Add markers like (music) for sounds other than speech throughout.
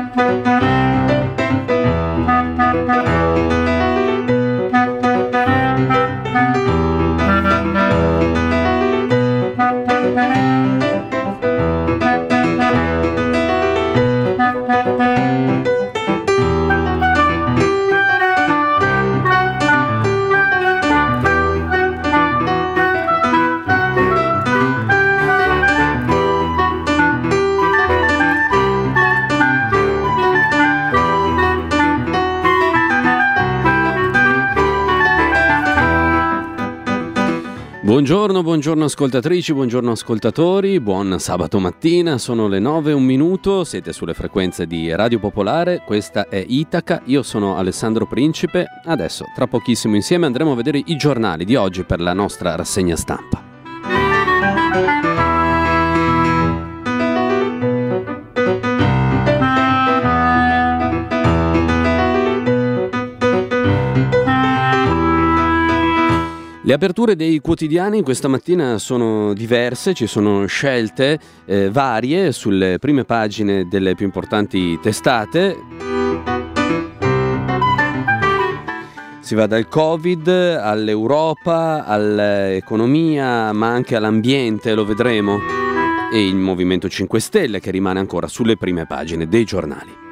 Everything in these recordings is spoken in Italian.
Buongiorno, buongiorno ascoltatrici, buongiorno ascoltatori, buon sabato mattina, sono le 9 e un minuto, siete sulle frequenze di Radio Popolare, questa è Itaca, io sono Alessandro Principe, adesso tra pochissimo insieme andremo a vedere i giornali di oggi per la nostra rassegna stampa. Le aperture dei quotidiani questa mattina sono diverse, ci sono scelte eh, varie sulle prime pagine delle più importanti testate. Si va dal Covid all'Europa, all'economia, ma anche all'ambiente, lo vedremo, e il Movimento 5 Stelle che rimane ancora sulle prime pagine dei giornali.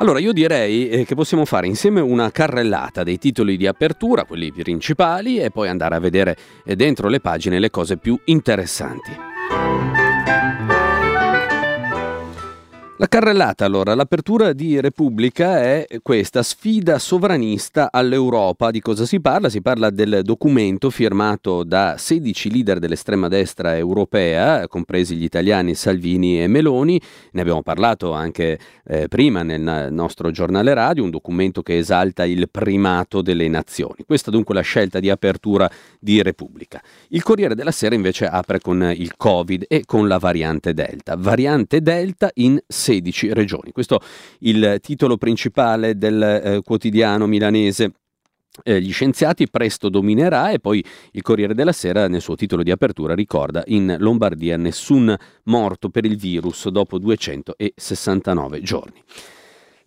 Allora io direi eh, che possiamo fare insieme una carrellata dei titoli di apertura, quelli principali, e poi andare a vedere eh, dentro le pagine le cose più interessanti. La carrellata allora, l'apertura di Repubblica è questa sfida sovranista all'Europa. Di cosa si parla? Si parla del documento firmato da 16 leader dell'estrema destra europea, compresi gli italiani Salvini e Meloni. Ne abbiamo parlato anche eh, prima nel nostro giornale radio, un documento che esalta il primato delle nazioni. Questa dunque la scelta di apertura di Repubblica. Il Corriere della Sera invece apre con il Covid e con la variante Delta. Variante Delta in 16 regioni. Questo è il titolo principale del eh, quotidiano milanese. Eh, gli scienziati presto dominerà e poi il Corriere della Sera nel suo titolo di apertura ricorda in Lombardia nessun morto per il virus dopo 269 giorni.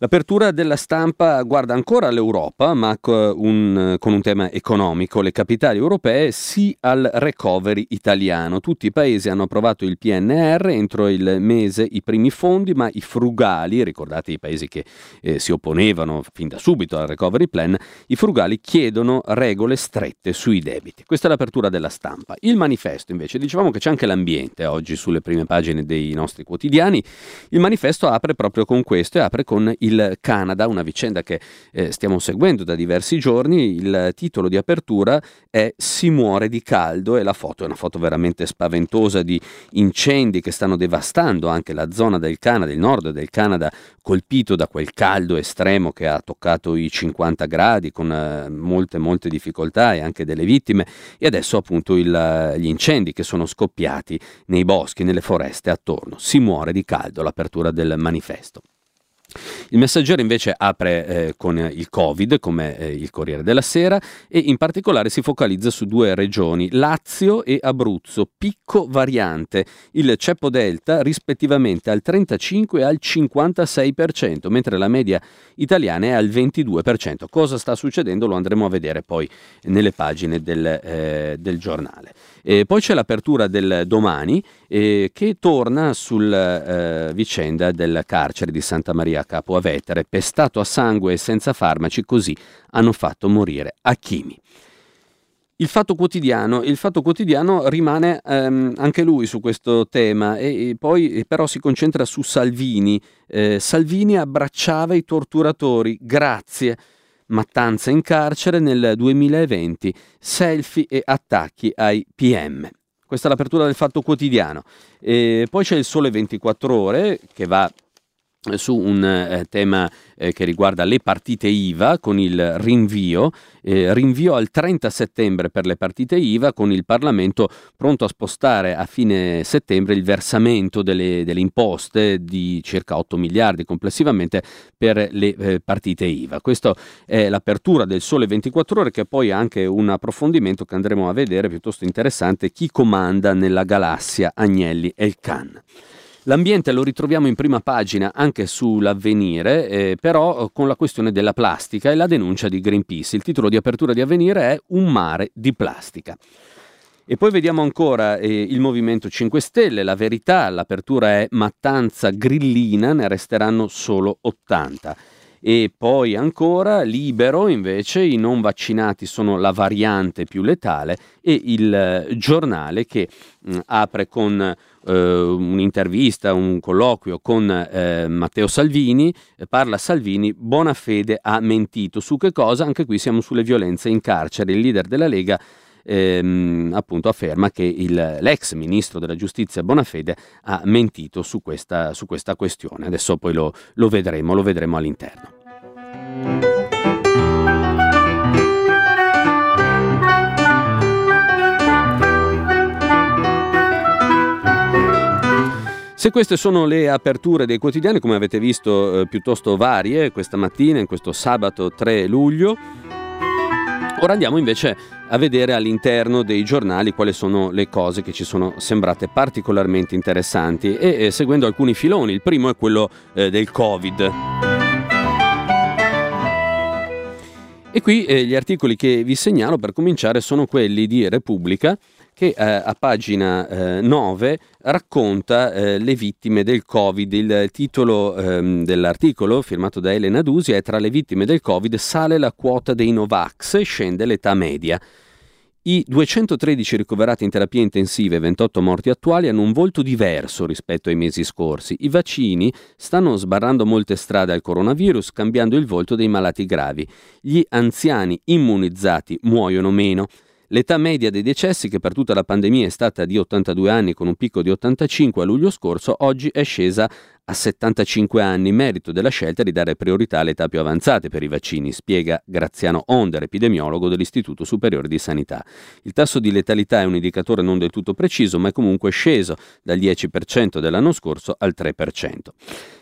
L'apertura della stampa guarda ancora all'Europa, ma con un, con un, tema economico. Le capitali europee sì al recovery italiano. Tutti i paesi hanno approvato il PNR entro il mese i primi fondi, ma i frugali, ricordate i paesi che eh, si opponevano fin da subito al recovery plan, i frugali chiedono regole strette sui debiti. Questa è l'apertura della stampa. Il manifesto invece, dicevamo che c'è anche l'ambiente oggi sulle prime pagine dei nostri quotidiani. Il manifesto apre proprio con questo e apre con il il Canada, una vicenda che eh, stiamo seguendo da diversi giorni. Il titolo di apertura è Si muore di caldo e la foto è una foto veramente spaventosa di incendi che stanno devastando anche la zona del Canada, il nord del Canada, colpito da quel caldo estremo che ha toccato i 50 gradi con eh, molte molte difficoltà e anche delle vittime e adesso appunto il, gli incendi che sono scoppiati nei boschi, nelle foreste attorno. Si muore di caldo, l'apertura del manifesto. Il messaggero invece apre eh, con il Covid, come eh, il Corriere della Sera, e in particolare si focalizza su due regioni, Lazio e Abruzzo, picco variante, il ceppo delta rispettivamente al 35 e al 56%, mentre la media italiana è al 22%. Cosa sta succedendo lo andremo a vedere poi nelle pagine del, eh, del giornale. E poi c'è l'apertura del domani eh, che torna sulla eh, vicenda del carcere di Santa Maria Capo Avetere, pestato a sangue e senza farmaci, così hanno fatto morire Achimi. Il fatto, il fatto quotidiano, rimane ehm, anche lui su questo tema e, e poi però si concentra su Salvini. Eh, Salvini abbracciava i torturatori, grazie. Mattanza in carcere nel 2020, selfie e attacchi ai PM. Questa è l'apertura del fatto quotidiano. E poi c'è il Sole 24 ore che va su un eh, tema eh, che riguarda le partite IVA con il rinvio, eh, rinvio al 30 settembre per le partite IVA con il Parlamento pronto a spostare a fine settembre il versamento delle, delle imposte di circa 8 miliardi complessivamente per le eh, partite IVA. Questa è l'apertura del Sole 24 ore che poi ha anche un approfondimento che andremo a vedere piuttosto interessante chi comanda nella galassia Agnelli e il Can. L'ambiente lo ritroviamo in prima pagina anche sull'avvenire, eh, però con la questione della plastica e la denuncia di Greenpeace. Il titolo di apertura di avvenire è Un mare di plastica. E poi vediamo ancora eh, il Movimento 5 Stelle, la verità, l'apertura è mattanza grillina, ne resteranno solo 80. E poi ancora libero, invece, i non vaccinati sono la variante più letale e il eh, giornale che mh, apre con eh, un'intervista, un colloquio con eh, Matteo Salvini, parla Salvini, buona fede ha mentito. Su che cosa? Anche qui siamo sulle violenze in carcere. Il leader della Lega ehm, appunto afferma che il, l'ex ministro della giustizia Bonafede ha mentito su questa, su questa questione. Adesso poi lo, lo vedremo, lo vedremo all'interno. Se queste sono le aperture dei quotidiani, come avete visto, eh, piuttosto varie questa mattina, in questo sabato 3 luglio, ora andiamo invece a vedere all'interno dei giornali quali sono le cose che ci sono sembrate particolarmente interessanti e eh, seguendo alcuni filoni. Il primo è quello eh, del Covid. E qui eh, gli articoli che vi segnalo per cominciare sono quelli di Repubblica che eh, a pagina eh, 9 racconta eh, le vittime del Covid. Il titolo ehm, dell'articolo firmato da Elena Dusi è Tra le vittime del Covid sale la quota dei Novax e scende l'età media. I 213 ricoverati in terapia intensiva e 28 morti attuali hanno un volto diverso rispetto ai mesi scorsi. I vaccini stanno sbarrando molte strade al coronavirus, cambiando il volto dei malati gravi. Gli anziani immunizzati muoiono meno. L'età media dei decessi, che per tutta la pandemia è stata di 82 anni con un picco di 85 a luglio scorso, oggi è scesa a 75 anni, merito della scelta di dare priorità alle età più avanzate per i vaccini, spiega Graziano Onder, epidemiologo dell'Istituto Superiore di Sanità. Il tasso di letalità è un indicatore non del tutto preciso, ma è comunque sceso dal 10% dell'anno scorso al 3%.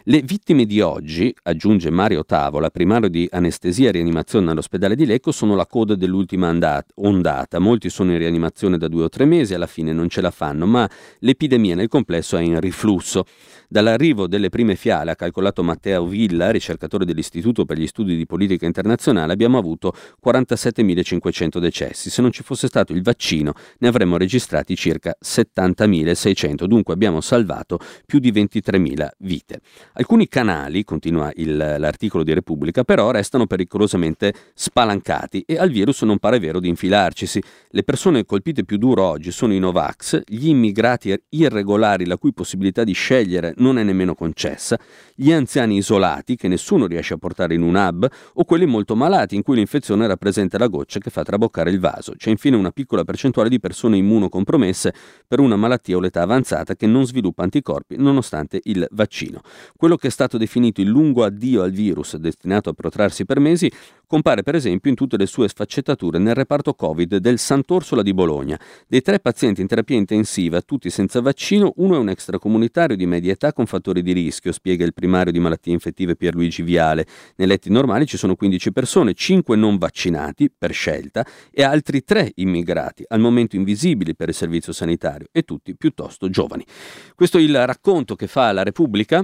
Le vittime di oggi, aggiunge Mario Tavola, primario di anestesia e rianimazione all'ospedale di Lecco, sono la coda dell'ultima ondata. Molti sono in rianimazione da due o tre mesi, alla fine non ce la fanno, ma l'epidemia nel complesso è in riflusso. Dall'arrivo delle prime fiale, ha calcolato Matteo Villa, ricercatore dell'Istituto per gli Studi di Politica Internazionale, abbiamo avuto 47.500 decessi. Se non ci fosse stato il vaccino ne avremmo registrati circa 70.600, dunque abbiamo salvato più di 23.000 vite. Alcuni canali, continua il, l'articolo di Repubblica, però restano pericolosamente spalancati e al virus non pare vero di infilarcisi. Le persone colpite più duro oggi sono i Novax, gli immigrati irregolari la cui possibilità di scegliere non è nemmeno concessa, gli anziani isolati che nessuno riesce a portare in un hub o quelli molto malati in cui l'infezione rappresenta la goccia che fa traboccare il vaso. C'è infine una piccola percentuale di persone immunocompromesse per una malattia o l'età avanzata che non sviluppa anticorpi nonostante il vaccino. Quello che è stato definito il lungo addio al virus destinato a protrarsi per mesi compare per esempio in tutte le sue sfaccettature nel reparto Covid del Sant'Orsola di Bologna. Dei tre pazienti in terapia intensiva, tutti senza vaccino, uno è un extracomunitario di media età con fattori di rischio, spiega il primario di malattie infettive Pierluigi Viale. Nei letti normali ci sono 15 persone, 5 non vaccinati per scelta e altri 3 immigrati, al momento invisibili per il servizio sanitario e tutti piuttosto giovani. Questo è il racconto che fa la Repubblica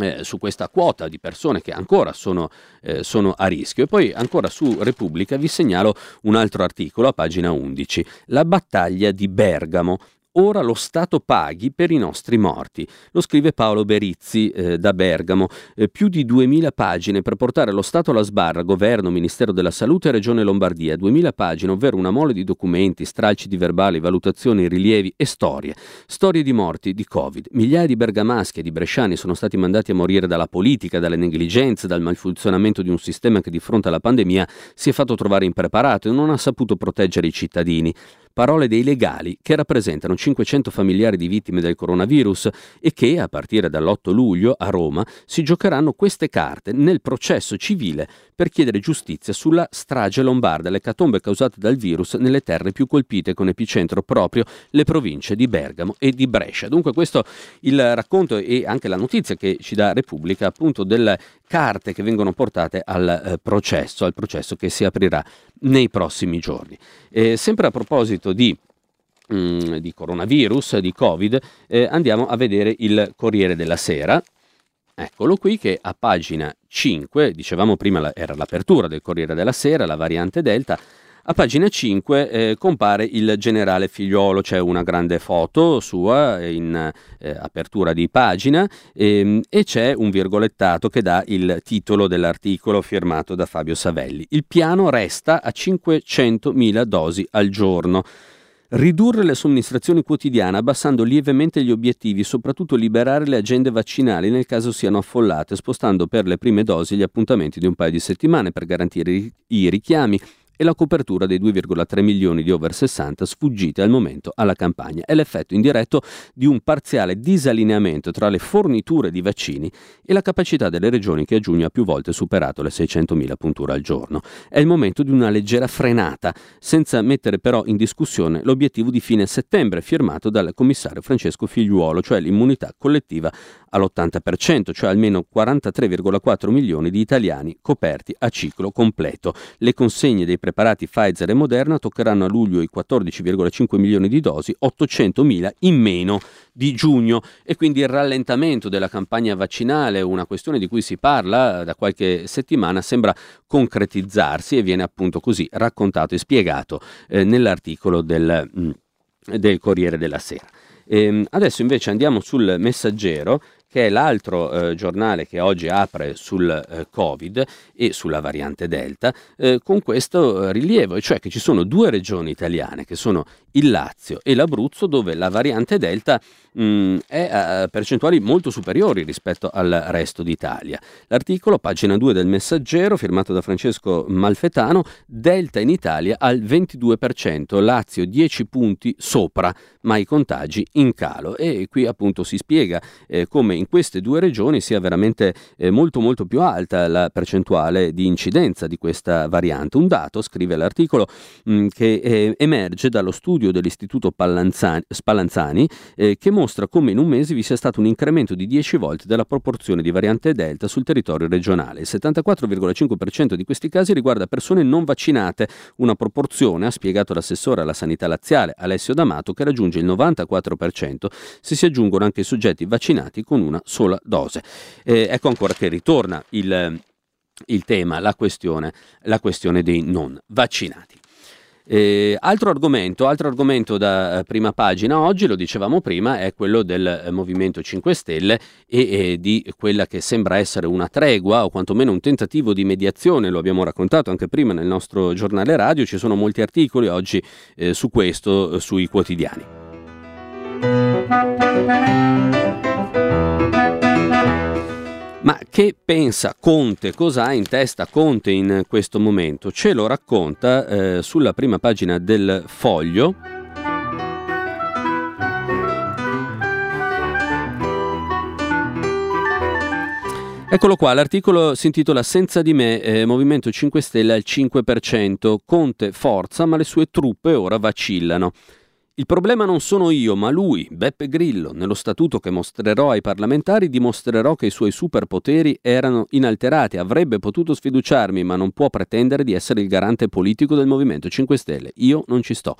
eh, su questa quota di persone che ancora sono, eh, sono, a rischio. E poi ancora su Repubblica vi segnalo un altro articolo a pagina 11, la battaglia di Bergamo ora lo Stato paghi per i nostri morti. Lo scrive Paolo Berizzi eh, da Bergamo. Eh, più di 2000 pagine per portare lo Stato alla sbarra, governo, Ministero della Salute e Regione Lombardia. 2000 pagine, ovvero una mole di documenti, stralci di verbali, valutazioni, rilievi e storie. Storie di morti, di Covid. Migliaia di bergamaschi e di bresciani sono stati mandati a morire dalla politica, dalle negligenze, dal malfunzionamento di un sistema che di fronte alla pandemia si è fatto trovare impreparato e non ha saputo proteggere i cittadini parole dei legali che rappresentano 500 familiari di vittime del coronavirus e che, a partire dall'8 luglio a Roma, si giocheranno queste carte nel processo civile per chiedere giustizia sulla strage lombarda, l'ecatombe causata dal virus nelle terre più colpite con epicentro proprio le province di Bergamo e di Brescia. Dunque questo il racconto e anche la notizia che ci dà Repubblica appunto delle carte che vengono portate al eh, processo, al processo che si aprirà nei prossimi giorni. Eh, sempre a proposito di mm, di coronavirus, di Covid, eh, andiamo a vedere il Corriere della Sera. Eccolo qui che a pagina 5, dicevamo prima era l'apertura del Corriere della Sera, la variante Delta, a pagina 5 eh, compare il generale figliolo, c'è una grande foto sua in eh, apertura di pagina ehm, e c'è un virgolettato che dà il titolo dell'articolo firmato da Fabio Savelli. Il piano resta a 500.000 dosi al giorno. Ridurre le somministrazioni quotidiane abbassando lievemente gli obiettivi, soprattutto liberare le agende vaccinali nel caso siano affollate, spostando per le prime dosi gli appuntamenti di un paio di settimane per garantire i richiami e la copertura dei 2,3 milioni di over 60 sfuggiti al momento alla campagna. È l'effetto indiretto di un parziale disallineamento tra le forniture di vaccini e la capacità delle regioni che a giugno ha più volte superato le 600.000 punture al giorno. È il momento di una leggera frenata, senza mettere però in discussione l'obiettivo di fine settembre firmato dal commissario Francesco Figliuolo, cioè l'immunità collettiva all'80%, cioè almeno 43,4 milioni di italiani coperti a ciclo completo. Le consegne dei preparati Pfizer e Moderna toccheranno a luglio i 14,5 milioni di dosi, 800 mila in meno di giugno e quindi il rallentamento della campagna vaccinale, una questione di cui si parla da qualche settimana, sembra concretizzarsi e viene appunto così raccontato e spiegato eh, nell'articolo del, mm, del Corriere della Sera. Ehm, adesso invece andiamo sul messaggero che è l'altro eh, giornale che oggi apre sul eh, Covid e sulla variante Delta, eh, con questo eh, rilievo, e cioè che ci sono due regioni italiane, che sono il Lazio e l'Abruzzo, dove la variante Delta mh, mm, è a percentuali molto superiori rispetto al resto d'Italia. L'articolo, pagina 2 del Messaggero, firmato da Francesco Malfetano, Delta in Italia al 22%, Lazio 10 punti sopra, ma i contagi in calo. E qui appunto si spiega eh, come in queste due regioni sia veramente eh, molto molto più alta la percentuale di incidenza di questa variante. Un dato, scrive l'articolo, mh, mm, che eh, emerge dallo studio dell'Istituto Pallanzani, Spallanzani eh, che mostra come in un mese vi sia stato un incremento di 10 volte della proporzione di variante Delta sul territorio regionale. Il 74,5% di questi casi riguarda persone non vaccinate, una proporzione, ha spiegato l'assessore alla sanità laziale Alessio D'Amato, che raggiunge il 94% se si aggiungono anche i soggetti vaccinati con una sola dose. Eh, ecco ancora che ritorna il, il tema, la questione, la questione dei non vaccinati. Eh, altro, argomento, altro argomento da eh, prima pagina oggi, lo dicevamo prima, è quello del eh, Movimento 5 Stelle e, e, di quella che sembra essere una tregua o quantomeno un tentativo di mediazione, lo abbiamo raccontato anche prima nel nostro giornale radio, ci sono molti articoli oggi eh, su questo eh, sui quotidiani. Ma che pensa Conte? Cosa ha in testa Conte in questo momento? Ce lo racconta eh, sulla prima pagina del foglio. Eccolo qua, l'articolo si intitola Senza di me, eh, Movimento 5 Stelle al 5%, Conte forza ma le sue truppe ora vacillano. Il problema non sono io, ma lui, Beppe Grillo. Nello statuto che mostrerò ai parlamentari dimostrerò che i suoi superpoteri erano inalterati. Avrebbe potuto sfiduciarmi, ma non può pretendere di essere il garante politico del Movimento 5 Stelle. Io non ci sto.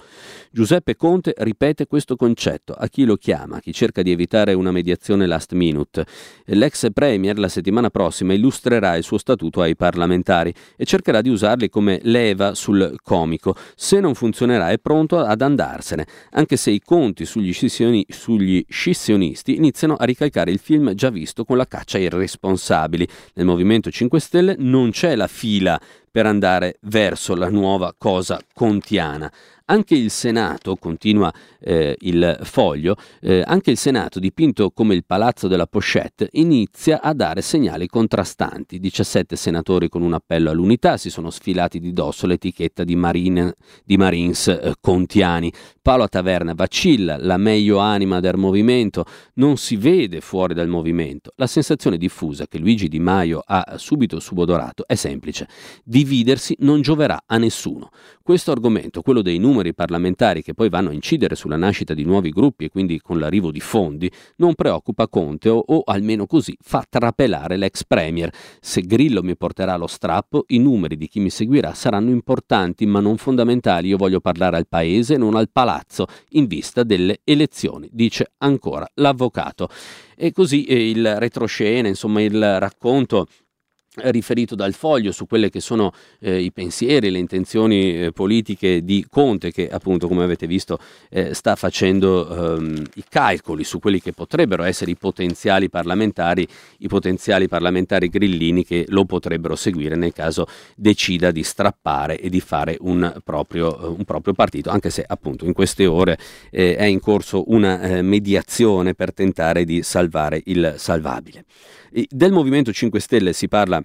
Giuseppe Conte ripete questo concetto a chi lo chiama, a chi cerca di evitare una mediazione last minute. L'ex Premier la settimana prossima illustrerà il suo statuto ai parlamentari e cercherà di usarli come leva sul comico. Se non funzionerà è pronto ad andarsene anche se i conti sugli, scissioni, sugli scissionisti iniziano a ricalcare il film già visto con la caccia ai responsabili. Nel Movimento 5 Stelle non c'è la fila per andare verso la nuova cosa contiana. Anche il Senato, continua eh, il foglio, eh, anche il Senato, dipinto come il palazzo della pochette, inizia a dare segnali contrastanti. 17 senatori con un appello all'unità si sono sfilati di dosso l'etichetta di, Marine, di Marines eh, contiani. Paolo Taverna vacilla, la meglio anima del movimento non si vede fuori dal movimento. La sensazione diffusa che Luigi Di Maio ha subito subodorato è semplice. Di dividersi non gioverà a nessuno. Questo argomento, quello dei numeri parlamentari che poi vanno a incidere sulla nascita di nuovi gruppi e quindi con l'arrivo di fondi, non preoccupa Conte o, o almeno così fa trapelare l'ex premier. Se Grillo mi porterà lo strappo, i numeri di chi mi seguirà saranno importanti ma non fondamentali. Io voglio parlare al paese, non al palazzo, in vista delle elezioni, dice ancora l'avvocato. E così eh, il retroscena, insomma il racconto riferito dal foglio su quelle che sono eh, i pensieri, le intenzioni eh, politiche di Conte che appunto come avete visto eh, sta facendo ehm, i calcoli su quelli che potrebbero essere i potenziali parlamentari, i potenziali parlamentari grillini che lo potrebbero seguire nel caso decida di strappare e di fare un proprio, un proprio partito, anche se appunto in queste ore eh, è in corso una eh, mediazione per tentare di salvare il salvabile. Del Movimento 5 Stelle si parla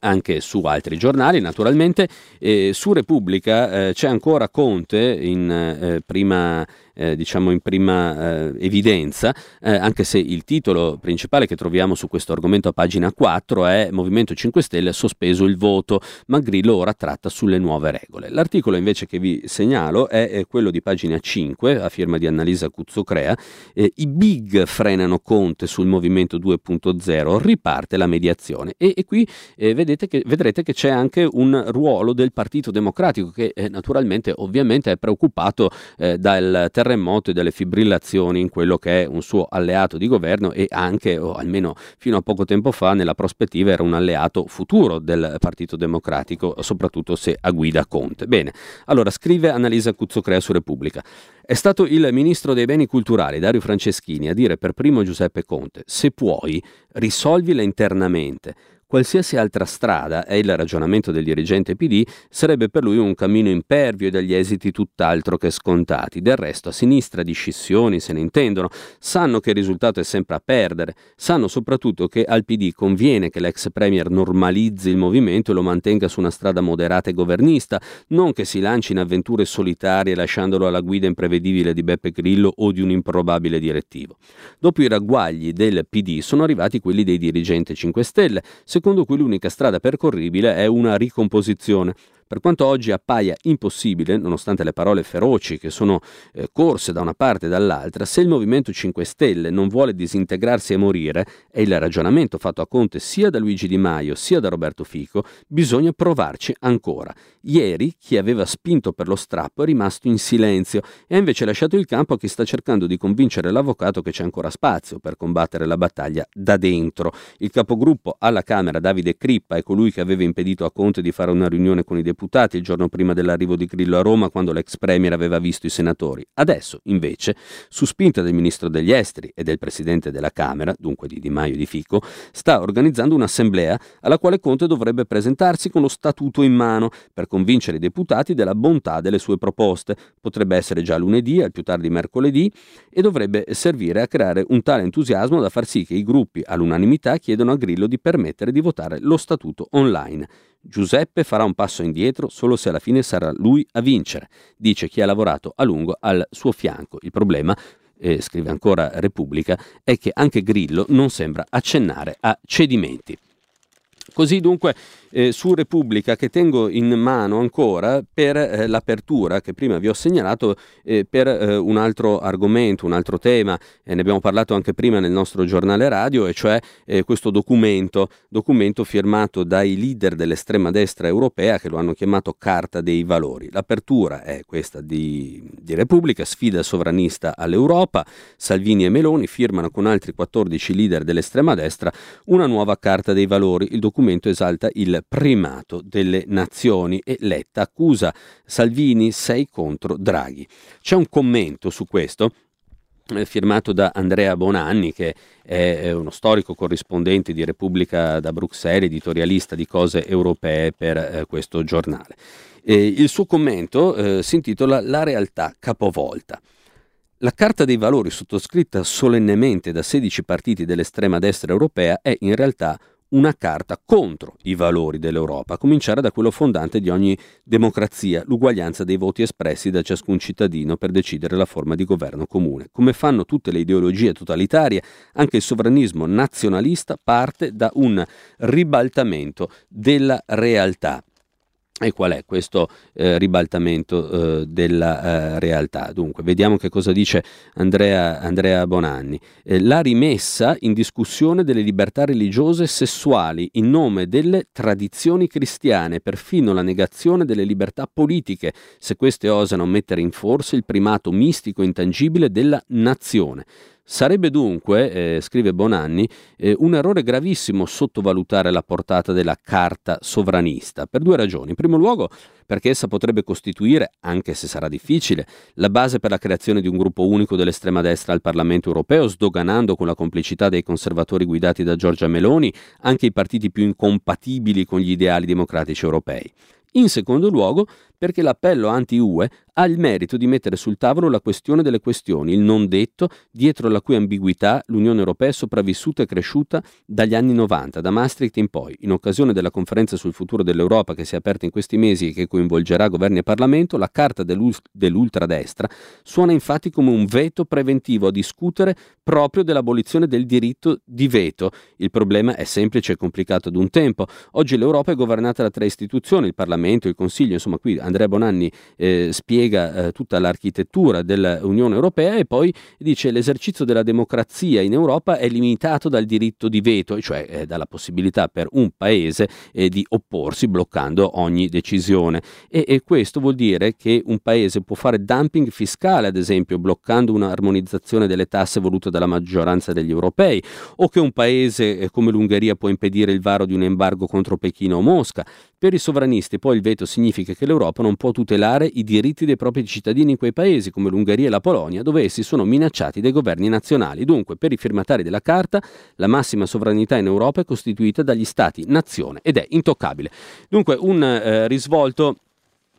anche su altri giornali naturalmente. Eh, su Repubblica eh, c'è ancora Conte in eh, prima eh, diciamo in prima eh, evidenza, eh, anche se il titolo principale che troviamo su questo argomento a pagina 4 è Movimento 5 Stelle ha sospeso il voto, ma Grillo ora tratta sulle nuove regole. L'articolo invece che vi segnalo è, quello di pagina 5, a firma di Annalisa Cuzzocrea, eh, i big frenano Conte sul Movimento 2.0, riparte la mediazione e, e qui eh, che, vedrete che c'è anche un ruolo del Partito Democratico che naturalmente ovviamente è preoccupato dal terreno terremoto e delle fibrillazioni in quello che è un suo alleato di governo e anche, o almeno fino a poco tempo fa, nella prospettiva era un alleato futuro del Partito Democratico, soprattutto se a guida Conte. Bene, allora scrive Annalisa Cuzzocrea su Repubblica. È stato il ministro dei beni culturali, Dario Franceschini, a dire per primo Giuseppe Conte, se puoi, risolvila internamente Qualsiasi altra strada, è il ragionamento del dirigente PD, sarebbe per lui un cammino impervio e dagli esiti tutt'altro che scontati. Del resto, a sinistra di scissioni se ne intendono, sanno che il risultato è sempre a perdere, sanno soprattutto che al PD conviene che l'ex premier normalizzi il movimento e lo mantenga su una strada moderata e governista, non che si lanci in avventure solitarie lasciandolo alla guida imprevedibile di Beppe Grillo o di un improbabile direttivo. Dopo i ragguagli del PD sono arrivati quelli dei dirigenti 5 Stelle, secondo cui l'unica strada percorribile è una ricomposizione per quanto oggi appaia impossibile, nonostante le parole feroci che sono eh, corse da una parte e dall'altra, se il Movimento 5 Stelle non vuole disintegrarsi e morire, è il ragionamento fatto a Conte sia da Luigi Di Maio sia da Roberto Fico, bisogna provarci ancora. Ieri chi aveva spinto per lo strappo è rimasto in silenzio e ha invece lasciato il campo a chi sta cercando di convincere l'avvocato che c'è ancora spazio per combattere la battaglia da dentro. Il capogruppo alla Camera Davide Crippa è colui che aveva impedito a Conte di fare una riunione con i deputati deputati il giorno prima dell'arrivo di Grillo a Roma quando l'ex premier aveva visto i senatori. Adesso, invece, su spinta del ministro degli esteri e del presidente della Camera, dunque di Di Maio e di Fico, sta organizzando un'assemblea alla quale Conte dovrebbe presentarsi con lo statuto in mano per convincere i deputati della bontà delle sue proposte. Potrebbe essere già lunedì, al più tardi mercoledì, e dovrebbe servire a creare un tale entusiasmo da far sì che i gruppi all'unanimità chiedano a Grillo di permettere di votare lo statuto online. Giuseppe farà un passo indietro solo se alla fine sarà lui a vincere, dice chi ha lavorato a lungo al suo fianco. Il problema, eh, scrive ancora Repubblica, è che anche Grillo non sembra accennare a cedimenti. Così dunque eh, su Repubblica che tengo in mano ancora per eh, l'apertura che prima vi ho segnalato eh, per eh, un altro argomento, un altro tema, ne abbiamo parlato anche prima nel nostro giornale radio, e cioè eh, questo documento, documento firmato dai leader dell'estrema destra europea che lo hanno chiamato Carta dei Valori. L'apertura è questa di, di Repubblica, sfida sovranista all'Europa, Salvini e Meloni firmano con altri 14 leader dell'estrema destra una nuova Carta dei Valori. Il documento esalta il primato delle nazioni e Letta accusa Salvini 6 contro Draghi. C'è un commento su questo eh, firmato da Andrea Bonanni, che è uno storico corrispondente di Repubblica da Bruxelles, editorialista di cose europee per eh, questo giornale. E il suo commento eh, si intitola La realtà capovolta. La Carta dei valori sottoscritta solennemente da 16 partiti dell'estrema destra europea è in realtà una carta contro i valori dell'Europa, a cominciare da quello fondante di ogni democrazia, l'uguaglianza dei voti espressi da ciascun cittadino per decidere la forma di governo comune. Come fanno tutte le ideologie totalitarie, anche il sovranismo nazionalista parte da un ribaltamento della realtà. E qual è questo eh, ribaltamento eh, della eh, realtà? Dunque, vediamo che cosa dice Andrea, Andrea Bonanni. Eh, la rimessa in discussione delle libertà religiose e sessuali in nome delle tradizioni cristiane, perfino la negazione delle libertà politiche, se queste osano mettere in forza il primato mistico intangibile della nazione. Sarebbe dunque, eh, scrive Bonanni, eh, un errore gravissimo sottovalutare la portata della carta sovranista, per due ragioni. In primo luogo perché essa potrebbe costituire, anche se sarà difficile, la base per la creazione di un gruppo unico dell'estrema destra al Parlamento europeo, sdoganando con la complicità dei conservatori guidati da Giorgia Meloni anche i partiti più incompatibili con gli ideali democratici europei. In secondo luogo, perché l'appello anti-UE ha il merito di mettere sul tavolo la questione delle questioni, il non detto, dietro la cui ambiguità l'Unione Europea è sopravvissuta e cresciuta dagli anni 90, da Maastricht in poi. In occasione della conferenza sul futuro dell'Europa che si è aperta in questi mesi e che coinvolgerà governi e Parlamento, la carta dell'ultradestra suona infatti come un veto preventivo a discutere proprio dell'abolizione del diritto di veto. Il problema è semplice e complicato ad un tempo. Oggi l'Europa è governata da tre istituzioni, il Parlamento, il Consiglio, insomma qui Andrea Bonanni eh, spiega eh, tutta l'architettura dell'Unione Europea e poi dice l'esercizio della democrazia in Europa è limitato dal diritto di veto, cioè eh, dalla possibilità per un paese eh, di opporsi bloccando ogni decisione. E, e questo vuol dire che un paese può fare dumping fiscale, ad esempio, bloccando un'armonizzazione delle tasse voluta dalla maggioranza degli europei, o che un paese eh, come l'Ungheria può impedire il varo di un embargo contro Pechino o Mosca. Per i sovranisti poi il veto significa che l'Europa non può tutelare i diritti dei propri cittadini in quei paesi come l'Ungheria e la Polonia, dove essi sono minacciati dai governi nazionali. Dunque, per i firmatari della Carta, la massima sovranità in Europa è costituita dagli Stati-nazione ed è intoccabile. Dunque, un eh, risvolto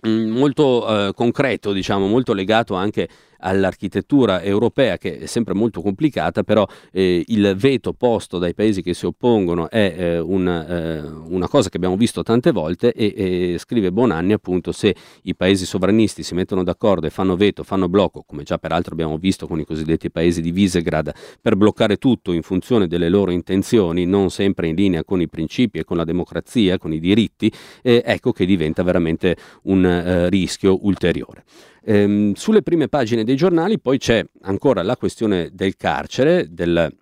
mm, molto eh, concreto, diciamo, molto legato anche all'architettura europea che è sempre molto complicata, però eh, il veto posto dai paesi che si oppongono è eh, una, eh, una, cosa che abbiamo visto tante volte e, e, scrive Bonanni appunto se i paesi sovranisti si mettono d'accordo e fanno veto, fanno blocco, come già peraltro abbiamo visto con i cosiddetti paesi di Visegrad, per bloccare tutto in funzione delle loro intenzioni, non sempre in linea con i principi e con la democrazia, con i diritti, eh, ecco che diventa veramente un eh, rischio ulteriore. Ehm, sulle prime pagine dei giornali poi c'è ancora la questione del carcere, del,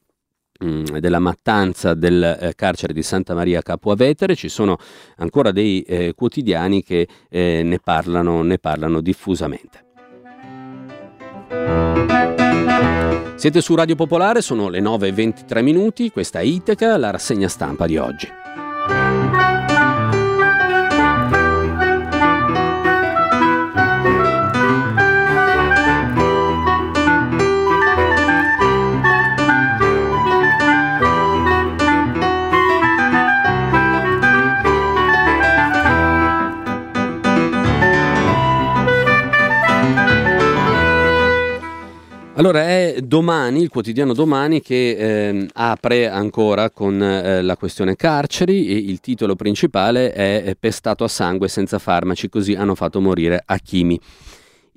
mm, della mattanza del eh, carcere di Santa Maria Capua Vetere, ci sono ancora dei eh, quotidiani che eh, ne, parlano, ne parlano diffusamente. Siete su Radio Popolare, sono le 9.23 minuti, questa è Iteca, la rassegna stampa di oggi. Allora è domani, il quotidiano domani, che eh, apre ancora con eh, la questione carceri e il titolo principale è Pestato a sangue senza farmaci, così hanno fatto morire Hakimi.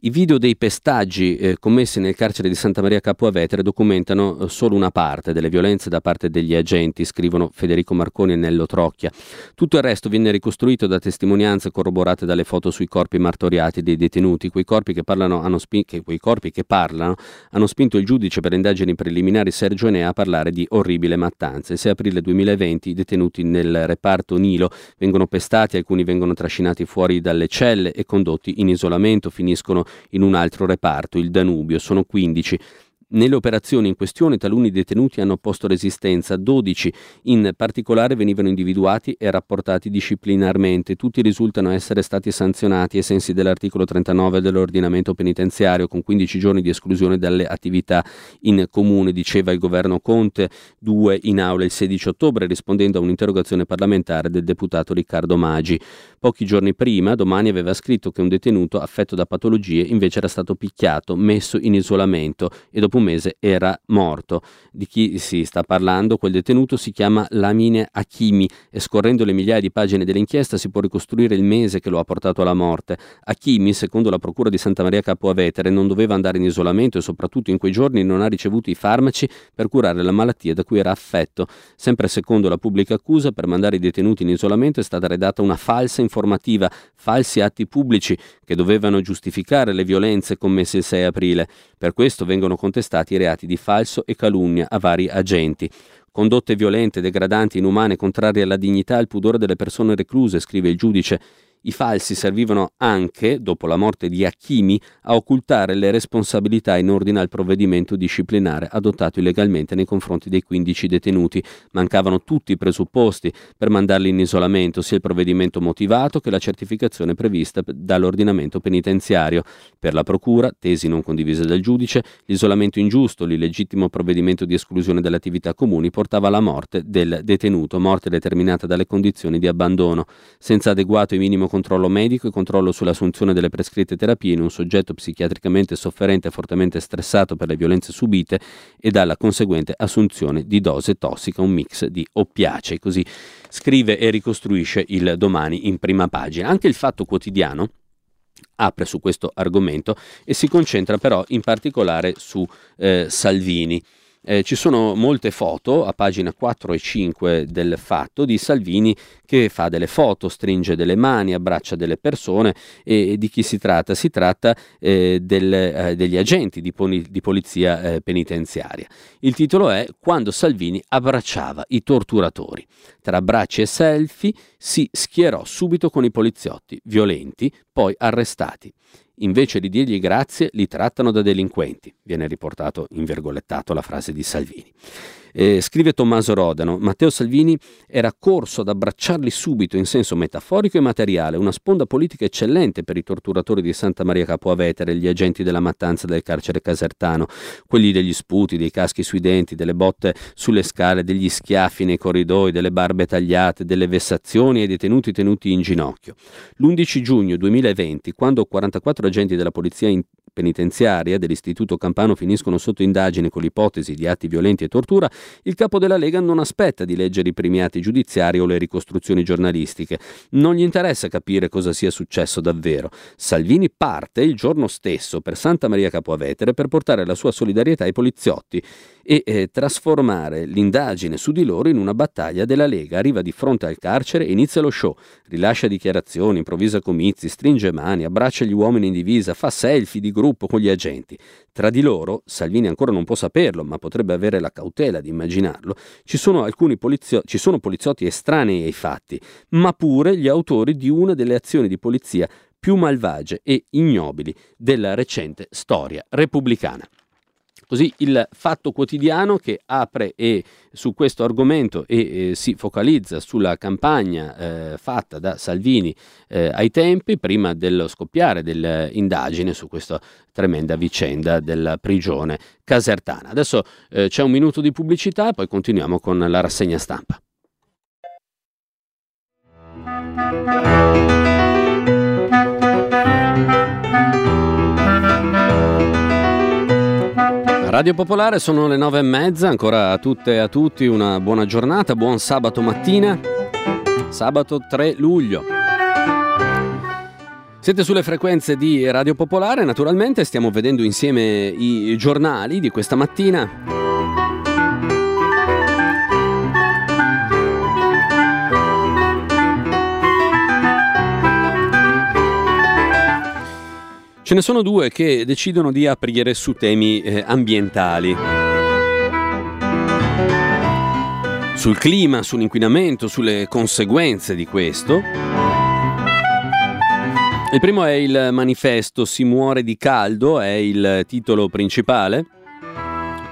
I video dei pestaggi eh, commessi nel carcere di Santa Maria Capua Vetere documentano eh, solo una parte delle violenze da parte degli agenti, scrivono Federico Marconi e Nello Trocchia. Tutto il resto viene ricostruito da testimonianze corroborate dalle foto sui corpi martoriati dei detenuti. Quei corpi che parlano hanno, spin- che, corpi che parlano hanno spinto il giudice per indagini preliminari Sergio Enea a parlare di orribile mattanza. Il 6 aprile 2020 i detenuti nel reparto Nilo vengono pestati, alcuni vengono trascinati fuori dalle celle e condotti in isolamento, finiscono in un altro reparto, il Danubio. Sono 15 nelle operazioni in questione taluni detenuti hanno posto resistenza, 12 in particolare venivano individuati e rapportati disciplinarmente, tutti risultano essere stati sanzionati ai sensi dell'articolo 39 dell'ordinamento penitenziario con 15 giorni di esclusione dalle attività in comune, diceva il governo Conte. 2 in aula il 16 ottobre rispondendo a un'interrogazione parlamentare del deputato Riccardo Maggi. Pochi giorni prima, domani aveva scritto che un detenuto affetto da patologie invece era stato picchiato, messo in isolamento e dopo un mese era morto. Di chi si sta parlando? Quel detenuto si chiama Lamine Hakimi e scorrendo le migliaia di pagine dell'inchiesta si può ricostruire il mese che lo ha portato alla morte. Hakimi, secondo la Procura di Santa Maria Capua Vetere, non doveva andare in isolamento e soprattutto in quei giorni non ha ricevuto i farmaci per curare la malattia da cui era affetto. Sempre secondo la pubblica accusa, per mandare i detenuti in isolamento è stata redatta una falsa informativa, falsi atti pubblici che dovevano giustificare le violenze commesse il 6 aprile. Per questo vengono contestati i reati di falso e calunnia a vari agenti. Condotte violente, degradanti, inumane, contrarie alla dignità e al pudore delle persone recluse, scrive il giudice. I falsi servivano anche, dopo la morte di Hakimi, a occultare le responsabilità in ordine al provvedimento disciplinare adottato illegalmente nei confronti dei 15 detenuti. Mancavano tutti i presupposti per mandarli in isolamento, sia il provvedimento motivato che la certificazione prevista dall'ordinamento penitenziario. Per la Procura, tesi non condivise dal giudice, l'isolamento ingiusto, l'illegittimo provvedimento di esclusione dalle attività comuni portava alla morte del detenuto, morte determinata dalle condizioni di abbandono. Senza adeguato e minimo controllo medico e controllo sull'assunzione delle prescritte terapie in un soggetto psichiatricamente sofferente e fortemente stressato per le violenze subite e dalla conseguente assunzione di dose tossica, un mix di oppiacei. Così scrive e ricostruisce il domani in prima pagina. Anche il fatto quotidiano apre su questo argomento e si concentra però in particolare su eh, Salvini. Eh, ci sono molte foto a pagina 4 e 5 del fatto di Salvini che fa delle foto, stringe delle mani, abbraccia delle persone e, e di chi si tratta? Si tratta eh, del, eh, degli agenti di, poli- di polizia eh, penitenziaria. Il titolo è Quando Salvini abbracciava i torturatori. Tra abbracci e selfie si schierò subito con i poliziotti, violenti, poi arrestati invece di dirgli grazie li trattano da delinquenti. Viene riportato in virgolettato la frase di Salvini. Eh, scrive Tommaso Rodano, Matteo Salvini era corso ad abbracciarli subito in senso metaforico e materiale, una sponda politica eccellente per i torturatori di Santa Maria Capua Vetere, gli agenti della mattanza del carcere casertano, quelli degli sputi, dei caschi sui denti, delle botte sulle scale, degli schiaffi nei corridoi, delle barbe tagliate, delle vessazioni ai detenuti tenuti in ginocchio. L'11 giugno 2020, quando 44 agenti della polizia penitenziaria dell'Istituto Campano finiscono sotto indagine con l'ipotesi di atti violenti e tortura, il capo della Lega non aspetta di leggere i primi atti giudiziari o le ricostruzioni giornalistiche. Non gli interessa capire cosa sia successo davvero. Salvini parte il giorno stesso per Santa Maria Capoavetere per portare la sua solidarietà ai poliziotti e eh, trasformare l'indagine su di loro in una battaglia della Lega. Arriva di fronte al carcere e inizia lo show. Rilascia dichiarazioni, improvvisa comizi, stringe mani, abbraccia gli uomini in divisa, fa selfie di gruppo con gli agenti. Tra di loro, Salvini ancora non può saperlo, ma potrebbe avere la cautela di immaginarlo, ci sono poliziotti, ci sono poliziotti estranei ai fatti, ma pure gli autori di una delle azioni di polizia più malvagie e ignobili della recente storia repubblicana. Così il fatto quotidiano che apre e, su questo argomento e eh, si focalizza sulla campagna eh, fatta da Salvini eh, ai tempi, prima dello scoppiare dell'indagine su questa tremenda vicenda della prigione casertana. Adesso eh, c'è un minuto di pubblicità poi continuiamo con la rassegna stampa. Radio Popolare sono le nove e mezza, ancora a tutte e a tutti una buona giornata, buon sabato mattina, sabato 3 luglio. Siete sulle frequenze di Radio Popolare, naturalmente stiamo vedendo insieme i giornali di questa mattina. Ce ne sono due che decidono di aprire su temi eh, ambientali. Sul clima, sull'inquinamento, sulle conseguenze di questo. Il primo è il manifesto Si muore di caldo, è il titolo principale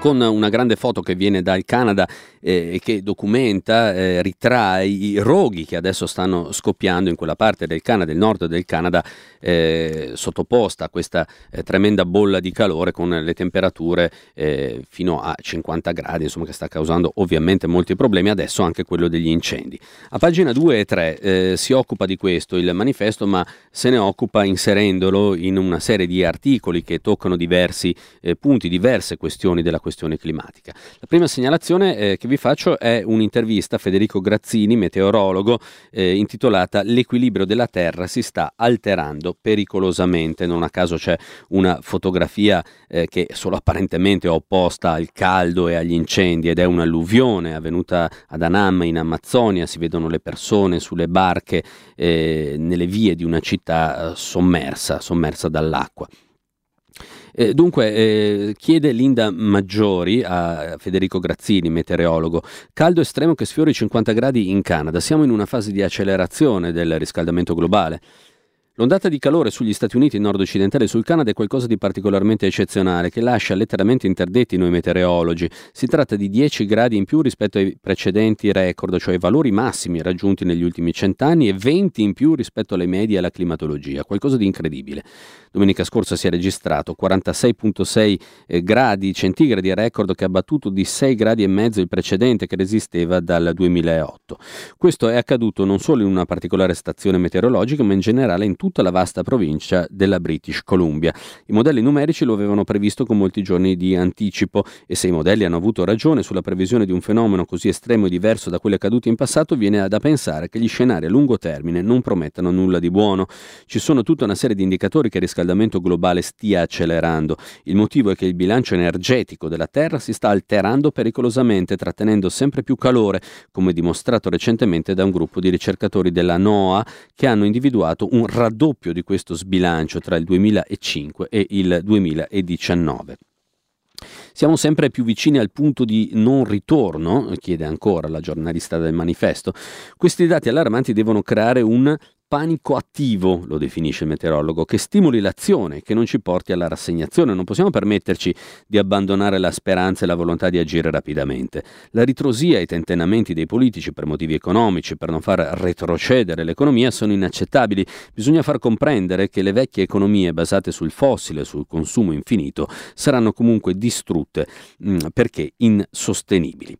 con una grande foto che viene dal Canada eh, e che documenta, eh, ritrae i roghi che adesso stanno scoppiando in quella parte del Canada, del nord del Canada, eh, sottoposta a questa eh, tremenda bolla di calore con le temperature eh, fino a 50 gradi, insomma che sta causando ovviamente molti problemi, adesso anche quello degli incendi. A pagina 2 e 3 eh, si occupa di questo il manifesto, ma se ne occupa inserendolo in una serie di articoli che toccano diversi punti, diverse questioni della questione questione climatica. La prima segnalazione eh, che vi faccio è un'intervista a Federico Grazzini, meteorologo, eh, intitolata L'equilibrio della Terra si sta alterando pericolosamente. Non a caso c'è una fotografia eh, che solo apparentemente è opposta al caldo e agli incendi ed è un'alluvione avvenuta ad Anam in Amazzonia. Si vedono le persone sulle barche eh, nelle vie di una città eh, sommersa, sommersa dall'acqua. Eh, dunque, eh, chiede Linda Maggiori a Federico Grazzini, meteorologo, caldo estremo che sfiora i 50 gradi in Canada. Siamo in una fase di accelerazione del riscaldamento globale. L'ondata di calore sugli Stati Uniti nord-occidentali e sul Canada è qualcosa di particolarmente eccezionale che lascia letteralmente interdetti noi meteorologi. Si tratta di 10 gradi in più rispetto ai precedenti record, cioè ai valori massimi raggiunti negli ultimi cent'anni e 20 in più rispetto alle medie e alla climatologia, qualcosa di incredibile. Domenica scorsa si è registrato 46.6 eh, gradi centigradi, record che ha battuto di 6 gradi e mezzo il precedente che resisteva dal 2008. Questo è accaduto non solo in una particolare stazione meteorologica, ma in generale in tutta la vasta provincia della British Columbia. I modelli numerici lo avevano previsto con molti giorni di anticipo e se i modelli hanno avuto ragione sulla previsione di un fenomeno così estremo e diverso da quelli accaduti in passato, viene da pensare che gli scenari a lungo termine non promettano nulla di buono. Ci sono tutta una serie di indicatori che il riscaldamento globale stia accelerando. Il motivo è che il bilancio energetico della Terra si sta alterando pericolosamente, trattenendo sempre più calore, come dimostrato recentemente da un gruppo di ricercatori della NOAA che hanno individuato un raddoppio di questo sbilancio tra il 2005 e il 2019. Siamo sempre più vicini al punto di non ritorno, chiede ancora la giornalista del manifesto. Questi dati allarmanti devono creare un panico attivo, lo definisce il meteorologo, che stimoli l'azione, che non ci porti alla rassegnazione. Non possiamo permetterci di abbandonare la speranza e la volontà di agire rapidamente. La ritrosia e i tentennamenti dei politici per motivi economici, per non far retrocedere l'economia, sono inaccettabili. Bisogna far comprendere che le vecchie economie basate sul fossile, sul consumo infinito, saranno comunque distrutte mh, mm, perché insostenibili.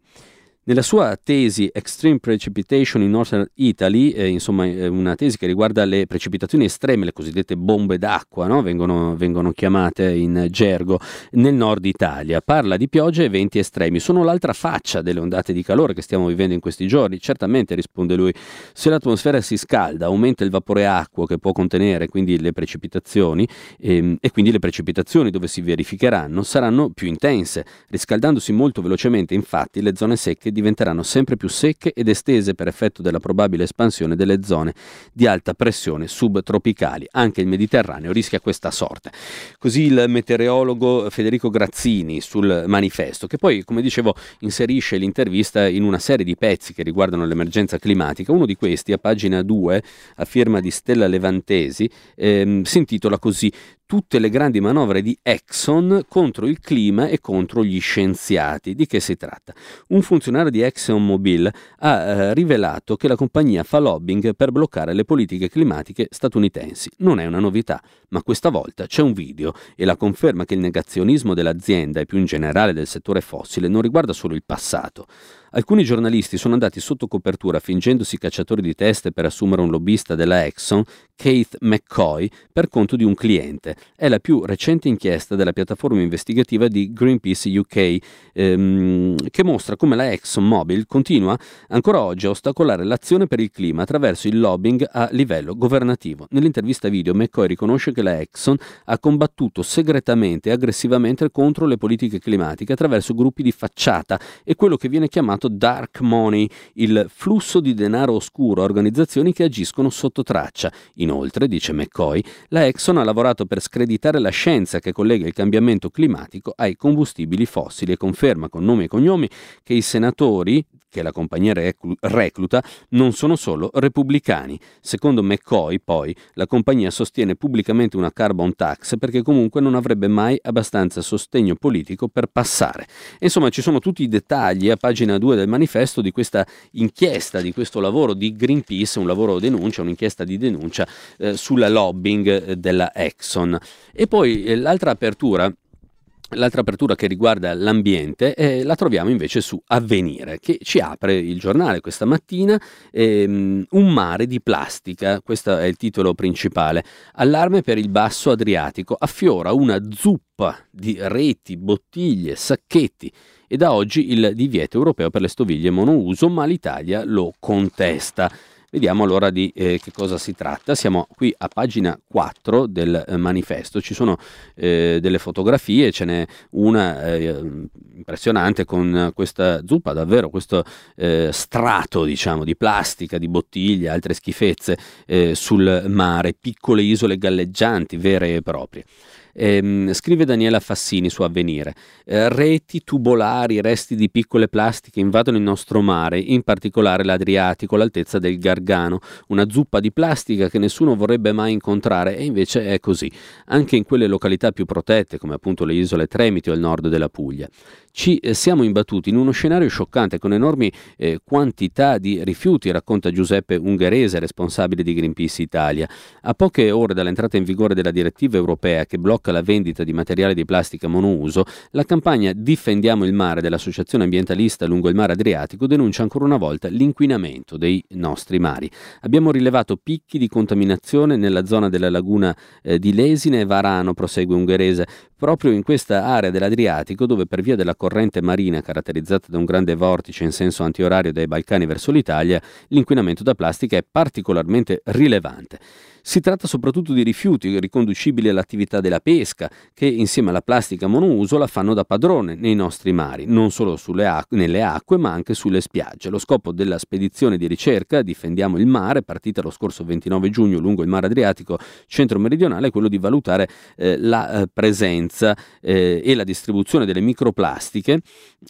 Nella sua tesi Extreme Precipitation in Northern Italy, eh, insomma una tesi che riguarda le precipitazioni estreme, le cosiddette bombe d'acqua, no? vengono, vengono, chiamate in gergo, nel nord Italia, parla di piogge e venti estremi. Sono l'altra faccia delle ondate di calore che stiamo vivendo in questi giorni. Certamente, risponde lui, se l'atmosfera si scalda, aumenta il vapore acqueo che può contenere quindi le precipitazioni ehm, e quindi le precipitazioni dove si verificheranno saranno più intense. Riscaldandosi molto velocemente, infatti, le zone secche diventeranno sempre più secche ed estese per effetto della probabile espansione delle zone di alta pressione subtropicali. Anche il Mediterraneo rischia questa sorte. Così il meteorologo Federico Grazzini sul manifesto, che poi, come dicevo, inserisce l'intervista in una serie di pezzi che riguardano l'emergenza climatica. Uno di questi, a pagina 2, a firma di Stella Levantesi, ehm, si intitola così tutte le grandi manovre di Exxon contro il clima e contro gli scienziati. Di che si tratta? Un funzionario di ExxonMobil ha eh, rivelato che la compagnia fa lobbying per bloccare le politiche climatiche statunitensi. Non è una novità, ma questa volta c'è un video e la conferma che il negazionismo dell'azienda e più in generale del settore fossile non riguarda solo il passato. Alcuni giornalisti sono andati sotto copertura fingendosi cacciatori di teste per assumere un lobbista della Exxon, Keith McCoy, per conto di un cliente. È la più recente inchiesta della piattaforma investigativa di Greenpeace UK ehm, che mostra come la ExxonMobil continua ancora oggi a ostacolare l'azione per il clima attraverso il lobbying a livello governativo. Nell'intervista video McCoy riconosce che la Exxon ha combattuto segretamente e aggressivamente contro le politiche climatiche attraverso gruppi di facciata e quello che viene chiamato dark money, il flusso di denaro oscuro a organizzazioni che agiscono sotto traccia. Inoltre, dice McCoy, la Exxon ha lavorato per screditare la scienza che collega il cambiamento climatico ai combustibili fossili e conferma con nomi e cognomi che i senatori che la compagnia recluta non sono solo repubblicani. Secondo McCoy, poi, la compagnia sostiene pubblicamente una carbon tax perché comunque non avrebbe mai abbastanza sostegno politico per passare. Insomma, ci sono tutti i dettagli a pagina 2 del manifesto di questa inchiesta, di questo lavoro di Greenpeace, un lavoro denuncia, un'inchiesta di denuncia eh, sulla lobbying eh, della Exxon. E poi eh, l'altra apertura L'altra apertura che riguarda l'ambiente eh, la troviamo invece su Avvenire, che ci apre il giornale questa mattina, ehm, Un mare di plastica, questo è il titolo principale. Allarme per il basso Adriatico, affiora una zuppa di reti, bottiglie, sacchetti e da oggi il divieto europeo per le stoviglie monouso, ma l'Italia lo contesta. Vediamo allora di eh, che cosa si tratta. Siamo qui a pagina 4 del eh, manifesto, ci sono eh, delle fotografie, ce n'è una eh, impressionante con questa zuppa, davvero questo eh, strato diciamo di plastica, di bottiglie, altre schifezze eh, sul mare, piccole isole galleggianti vere e proprie. Eh, scrive Daniela Fassini su Avvenire. Eh, reti tubolari, resti di piccole plastiche invadono il nostro mare, in particolare l'Adriatico, all'altezza del Gargano. Una zuppa di plastica che nessuno vorrebbe mai incontrare e invece è così, anche in quelle località più protette, come appunto le isole Tremiti o il nord della Puglia ci eh, siamo imbattuti in uno scenario scioccante con enormi eh, quantità di rifiuti, racconta Giuseppe Ungherese, responsabile di Greenpeace Italia. A poche ore dall'entrata in vigore della direttiva europea che blocca la vendita di materiale di plastica monouso, la campagna Difendiamo il mare dell'Associazione Ambientalista lungo il mare Adriatico denuncia ancora una volta l'inquinamento dei nostri mari. Abbiamo rilevato picchi di contaminazione nella zona della laguna eh, di Lesine e Varano, prosegue Ungherese, proprio in questa area dell'Adriatico dove per via della corrente marina caratterizzata da un grande vortice in senso antiorario dai Balcani verso l'Italia, l'inquinamento da plastica è particolarmente rilevante. Si tratta soprattutto di rifiuti riconducibili all'attività della pesca, che insieme alla plastica monouso la fanno da padrone nei nostri mari, non solo acque, nelle acque ma anche sulle spiagge. Lo scopo della spedizione di ricerca Difendiamo il mare, partita lo scorso 29 giugno lungo il mare Adriatico centro-meridionale, è quello di valutare eh, la eh, presenza eh, e la distribuzione delle microplastiche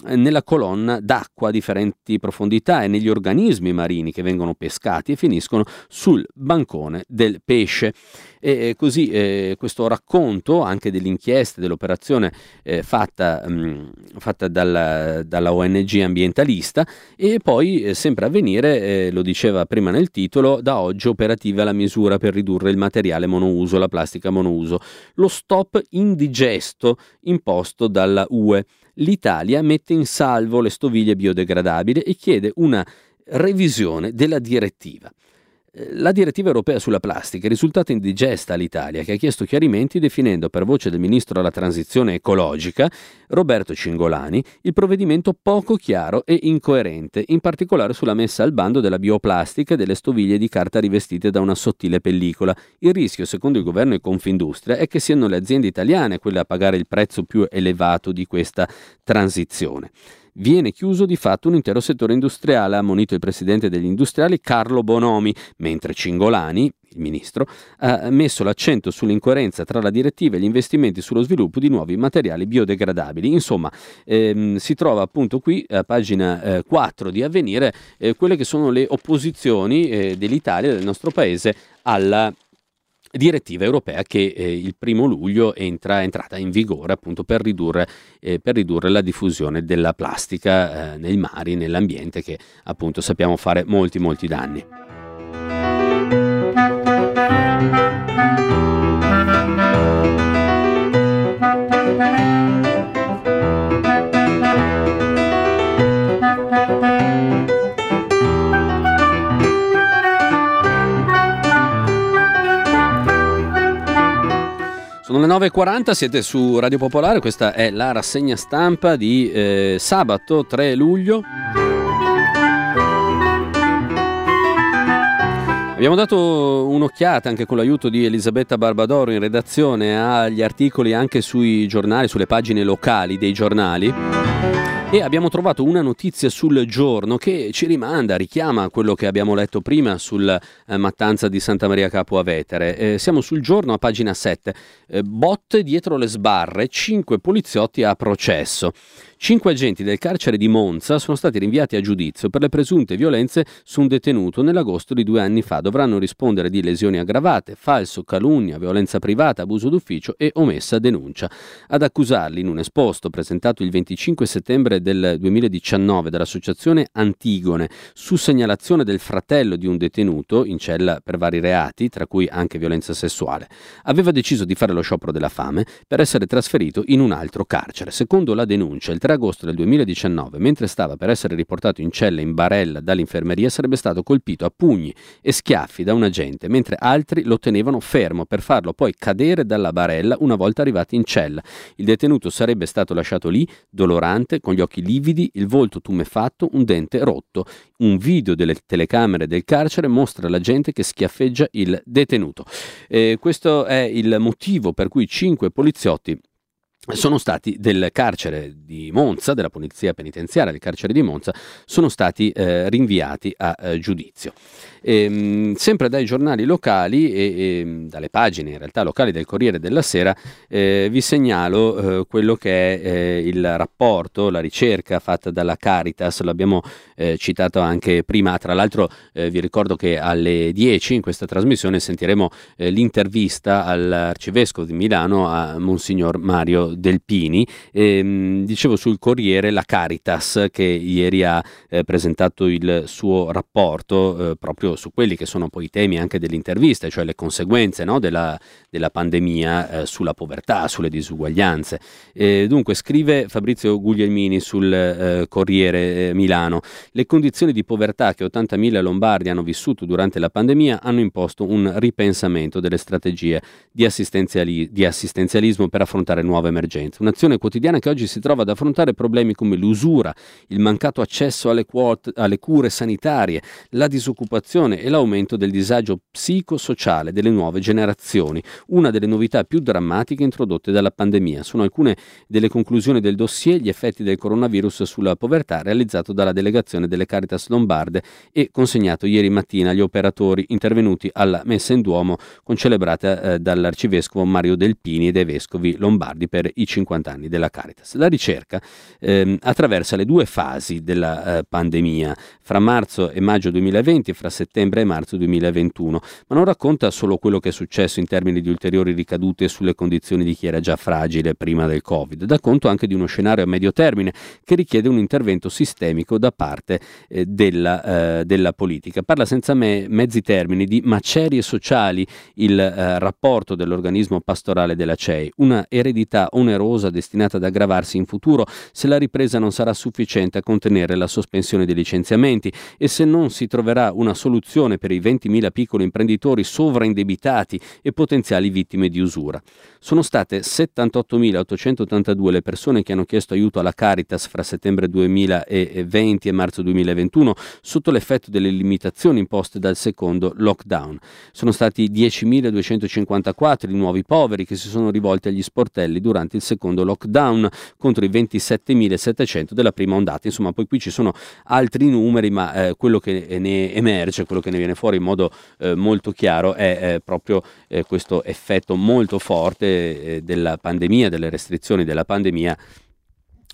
eh, nella colonna d'acqua a differenti profondità e negli organismi marini che vengono pescati e finiscono sul bancone del pesce. E così eh, questo racconto anche delle inchieste, dell'operazione eh, fatta, mh, mm, fatta dalla, dalla, ONG ambientalista e poi eh, sempre a venire, eh, lo diceva prima nel titolo, da oggi operativa la misura per ridurre il materiale monouso, la plastica monouso, lo stop indigesto imposto dalla UE. L'Italia mette in salvo le stoviglie biodegradabili e chiede una revisione della direttiva. La direttiva europea sulla plastica è risultata indigesta all'Italia, che ha chiesto chiarimenti definendo per voce del ministro alla transizione ecologica, Roberto Cingolani, il provvedimento poco chiaro e incoerente, in particolare sulla messa al bando della bioplastica e delle stoviglie di carta rivestite da una sottile pellicola. Il rischio, secondo il governo e Confindustria, è che siano le aziende italiane quelle a pagare il prezzo più elevato di questa transizione viene chiuso di fatto un intero settore industriale, ha ammonito il presidente degli industriali Carlo Bonomi, mentre Cingolani, il ministro, ha messo l'accento sull'incoerenza tra la direttiva e gli investimenti sullo sviluppo di nuovi materiali biodegradabili. Insomma, ehm, si trova appunto qui a pagina eh, 4 di Avvenire eh, quelle che sono le opposizioni eh, dell'Italia, del nostro paese, alla direttiva europea che eh, il primo luglio entra, è entrata in vigore appunto per ridurre, eh, per ridurre la diffusione della plastica eh, nei mari, nell'ambiente che appunto sappiamo fare molti molti danni. Sono le 9.40, siete su Radio Popolare, questa è la rassegna stampa di eh, sabato 3 luglio. Abbiamo dato un'occhiata anche con l'aiuto di Elisabetta Barbadoro in redazione agli articoli anche sui giornali, sulle pagine locali dei giornali e abbiamo trovato una notizia sul giorno che ci rimanda, richiama quello che abbiamo letto prima sulla eh, mattanza di Santa Maria Capua Vetere. Eh, siamo sul giorno a pagina 7. Eh, botte dietro le sbarre, 5 poliziotti a processo. Cinque agenti del carcere di Monza sono stati rinviati a giudizio per le presunte violenze su un detenuto nell'agosto di due anni fa. Dovranno rispondere di lesioni aggravate, falso, calunnia, violenza privata, abuso d'ufficio e omessa denuncia. Ad accusarli in un esposto presentato il 25 settembre del 2019 dall'associazione Antigone su segnalazione del fratello di un detenuto in cella per vari reati, tra cui anche violenza sessuale, aveva deciso di fare lo sciopero della fame per essere trasferito in un altro carcere. Secondo la denuncia, il 3 agosto del 2019, mentre stava per essere riportato in cella in barella dall'infermeria, sarebbe stato colpito a pugni e schiaffi da un agente, mentre altri lo tenevano fermo per farlo poi cadere dalla barella una volta arrivati in cella. Il detenuto sarebbe stato lasciato lì, dolorante, con gli occhi lividi, il volto tumefatto, un dente rotto. Un video delle telecamere del carcere mostra la gente che schiaffeggia il detenuto. Eh, questo è il motivo per cui cinque poliziotti sono stati del carcere di Monza, della polizia penitenziaria del carcere di Monza, sono stati eh, rinviati a eh, giudizio. E, ehm, sempre dai giornali locali e, e, dalle pagine in realtà locali del Corriere della Sera eh, vi segnalo eh, quello che è eh, il rapporto, la ricerca fatta dalla Caritas, l'abbiamo eh, citato anche prima, tra l'altro vi ricordo che alle 10 in questa trasmissione sentiremo l'intervista all'arcivescovo di Milano a Monsignor Mario Delpini. Ehm, dicevo sul Corriere la Caritas che ieri ha eh, presentato il suo rapporto eh, proprio su quelli che sono poi i temi anche dell'intervista, cioè le conseguenze no, della, della, pandemia eh, sulla povertà, sulle disuguaglianze. dunque scrive Fabrizio Guglielmini sul eh, Corriere eh, Milano, le condizioni di povertà che 80.000 lombardi hanno vissuto durante la pandemia hanno imposto un ripensamento delle strategie di, assistenziali- di assistenzialismo per affrontare nuove emergenze emergenza, un'azione quotidiana che oggi si trova ad affrontare problemi come l'usura, il mancato accesso alle, quote, alle cure sanitarie, la disoccupazione e l'aumento del disagio psicosociale delle nuove generazioni, una delle novità più drammatiche introdotte dalla pandemia. Sono alcune delle conclusioni del dossier Gli effetti del coronavirus sulla povertà realizzato dalla delegazione delle Caritas Lombarde e consegnato ieri mattina agli operatori intervenuti alla messa in Duomo concelebrata eh, dall'arcivescovo Mario Delpini e dai vescovi lombardi per i 50 anni della Caritas. La ricerca ehm, attraversa le due fasi della eh, pandemia, fra marzo e maggio 2020 e fra settembre e marzo 2021, ma non racconta solo quello che è successo in termini di ulteriori ricadute sulle condizioni di chi era già fragile prima del Covid, dà conto anche di uno scenario a medio termine che richiede un intervento sistemico da parte eh, della, eh, della, politica. Parla senza me, mezzi termini di macerie sociali il eh, rapporto dell'organismo pastorale della CEI, una eredità onerosa destinata ad aggravarsi in futuro se la ripresa non sarà sufficiente a contenere la sospensione dei licenziamenti e se non si troverà una soluzione per i 20.000 piccoli imprenditori sovraindebitati e potenziali vittime di usura. Sono state 78.882 le persone che hanno chiesto aiuto alla Caritas fra settembre 2020 e marzo 2021 sotto l'effetto delle limitazioni imposte dal secondo lockdown. Sono stati 10.254 i nuovi poveri che si sono rivolti agli sportelli durante il secondo lockdown contro i 27.700 della prima ondata. Insomma, poi qui ci sono altri numeri, ma eh, quello che ne emerge, quello che ne viene fuori in modo eh, molto chiaro è eh, proprio eh, questo effetto molto forte eh, della pandemia, delle restrizioni della pandemia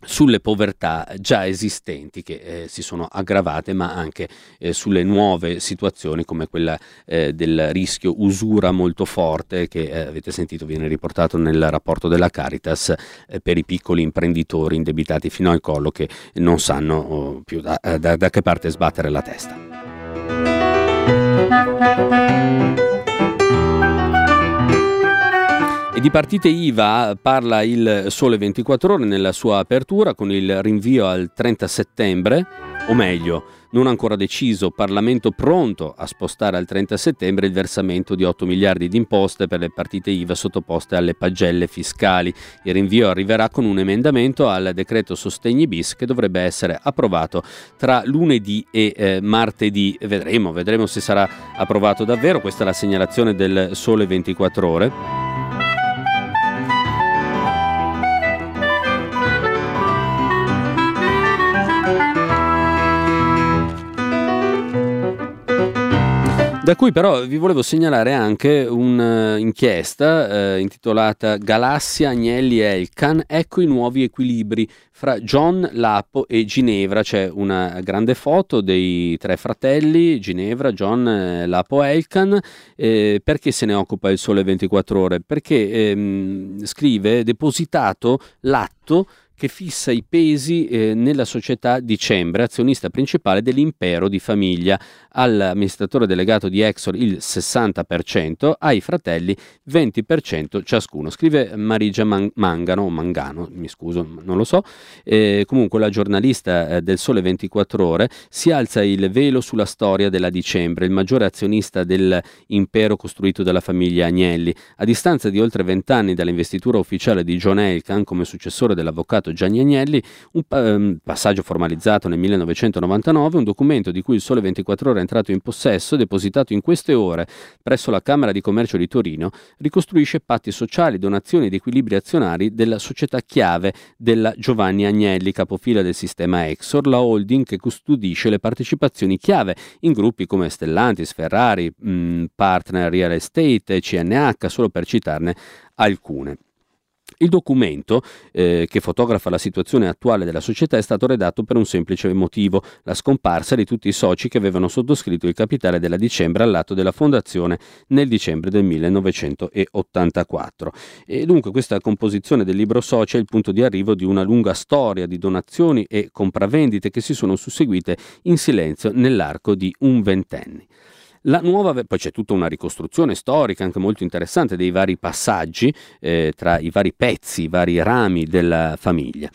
sulle povertà già esistenti che eh, si sono aggravate, ma anche eh, sulle nuove situazioni come quella eh, del rischio usura molto forte che eh, avete sentito viene riportato nel rapporto della Caritas eh, per i piccoli imprenditori indebitati fino al collo che non sanno oh, più da, eh, da, da che parte sbattere la testa. E di partite IVA parla il Sole 24 ore nella sua apertura con il rinvio al 30 settembre, o meglio, non ancora deciso, Parlamento pronto a spostare al 30 settembre il versamento di 8 miliardi di imposte per le partite IVA sottoposte alle pagelle fiscali. Il rinvio arriverà con un emendamento al decreto sostegni bis che dovrebbe essere approvato tra lunedì e eh, martedì. Vedremo, vedremo se sarà approvato davvero. Questa è la segnalazione del Sole 24 ore. Da cui però vi volevo segnalare anche un'inchiesta eh, intitolata Galassia, Agnelli e Elkan, ecco i nuovi equilibri fra John, Lapo e Ginevra. C'è una grande foto dei tre fratelli, Ginevra, John, eh, Lapo e Elkan. Eh, perché se ne occupa il Sole 24 Ore? Perché ehm, scrive depositato l'atto che fissa i pesi eh, nella società Dicembre, azionista principale dell'impero di famiglia, all'amministratore delegato di Exor il 60%, ai fratelli 20% ciascuno. Scrive Marigia Man- Mangano, Mangano, mi scuso, non lo so. Eh, comunque la giornalista eh, del Sole 24 Ore si alza il velo sulla storia della Dicembre, il maggiore azionista dell'impero costruito dalla famiglia Agnelli. A distanza di oltre vent'anni dall'investitura ufficiale di John Elkan come successore dell'avvocato firmato Gianni Agnelli, un um, passaggio formalizzato nel 1999, un documento di cui il Sole 24 Ore è entrato in possesso, depositato in queste ore presso la Camera di Commercio di Torino, ricostruisce patti sociali, donazioni ed equilibri azionari della società chiave della Giovanni Agnelli, capofila del sistema Exor, la holding che custodisce le partecipazioni chiave in gruppi come Stellantis, Ferrari, mh, Partner Real Estate, CNH, solo per citarne alcune. Il documento eh, che fotografa la situazione attuale della società è stato redatto per un semplice motivo, la scomparsa di tutti i soci che avevano sottoscritto il capitale della dicembre all'atto della fondazione nel dicembre del 1984. E dunque questa composizione del libro soci è il punto di arrivo di una lunga storia di donazioni e compravendite che si sono susseguite in silenzio nell'arco di un ventennio. La nuova, poi c'è tutta una ricostruzione storica anche molto interessante dei vari passaggi eh, tra i vari pezzi, i vari rami della famiglia.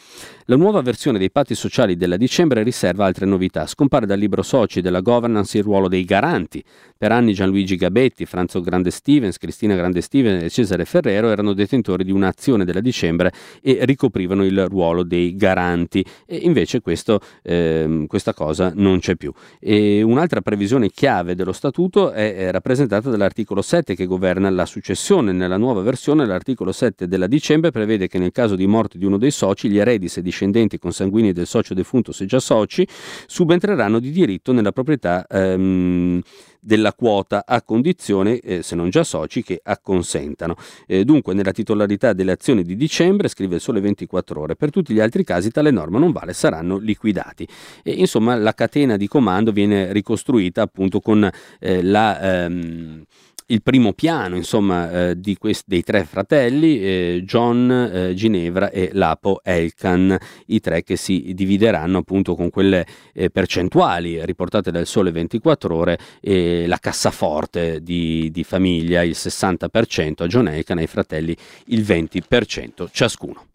La nuova versione dei patti sociali della dicembre riserva altre novità. Scompare dal libro soci della governance il ruolo dei garanti. Per anni Gianluigi Gabetti, Franzo Grande Stevens, Cristina Grande Stevens e Cesare Ferrero erano detentori di un'azione della dicembre e ricoprivano il ruolo dei garanti. E invece questo, eh, questa cosa non c'è più. E un'altra previsione chiave dello statuto è, è rappresentata dall'articolo 7 che governa la successione. Nella nuova versione l'articolo 7 della dicembre prevede che nel caso di morte di uno dei soci gli eredi se discendenti consanguini del socio defunto se già soci, subentreranno di diritto nella proprietà ehm, della quota a condizione, eh, se non già soci, che acconsentano. Eh, dunque, nella titolarità delle azioni di dicembre, scrive il Sole 24 ore, per tutti gli altri casi tale norma non vale, saranno liquidati. E, insomma, la catena di comando viene ricostruita appunto con eh, la... Ehm, il primo piano insomma, eh, questi, dei tre fratelli, eh, John, eh, Ginevra e Lapo Elkan, i tre che si divideranno appunto con quelle eh, percentuali riportate dal Sole 24 ore la cassaforte di, di famiglia, il 60% a John Elkan e ai fratelli il 20% ciascuno.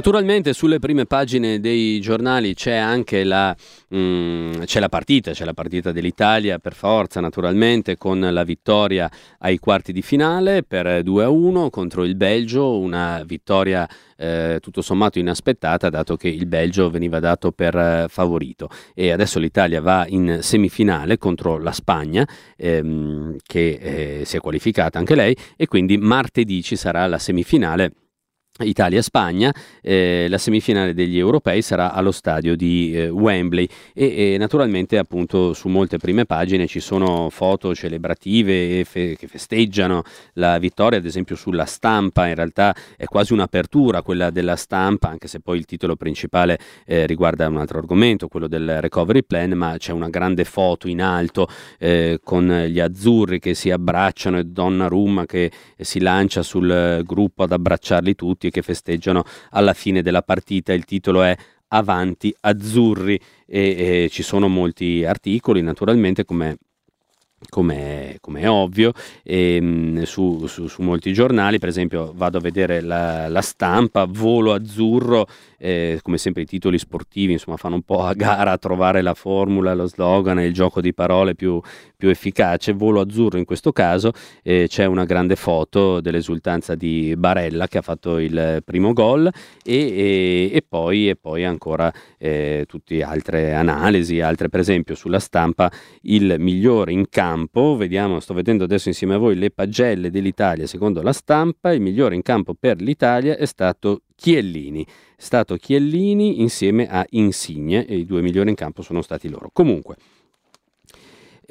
Naturalmente sulle prime pagine dei giornali c'è anche la, mm, c'è la partita, c'è la partita dell'Italia per forza naturalmente con la vittoria ai quarti di finale per 2-1 contro il Belgio, una vittoria eh, tutto sommato inaspettata dato che il Belgio veniva dato per eh, favorito. E adesso l'Italia va in semifinale contro la Spagna ehm, che eh, si è qualificata anche lei e quindi martedì ci sarà la semifinale Italia-Spagna, eh, la semifinale degli europei sarà allo stadio di eh, Wembley. E, e, naturalmente appunto su molte prime pagine ci sono foto celebrative fe- che festeggiano la vittoria, ad esempio sulla stampa, in realtà è quasi un'apertura quella della stampa, anche se poi il titolo principale eh, riguarda un altro argomento, quello del recovery plan, ma c'è una grande foto in alto eh, con gli azzurri che si abbracciano e Donnarumma che si lancia sul gruppo ad abbracciarli tutti che festeggiano alla fine della partita. Il titolo è Avanti Azzurri e, e ci sono molti articoli naturalmente come come è ovvio, e, ehm, su, su, su, molti giornali, per esempio vado a vedere la, la stampa, volo azzurro, eh, come sempre i titoli sportivi insomma fanno un po' a gara a trovare la formula, lo slogan e il gioco di parole più, più efficace, volo azzurro in questo caso, eh, c'è una grande foto dell'esultanza di Barella che ha fatto il primo gol e, e, e poi, e poi ancora eh, tutte altre analisi, altre per esempio sulla stampa il migliore in campo, vediamo, sto vedendo adesso insieme a voi le pagelle dell'Italia secondo la stampa, il migliore in campo per l'Italia è stato Chiellini. Stato Chiellini insieme a Insigne e i due migliori in campo sono stati loro. Comunque,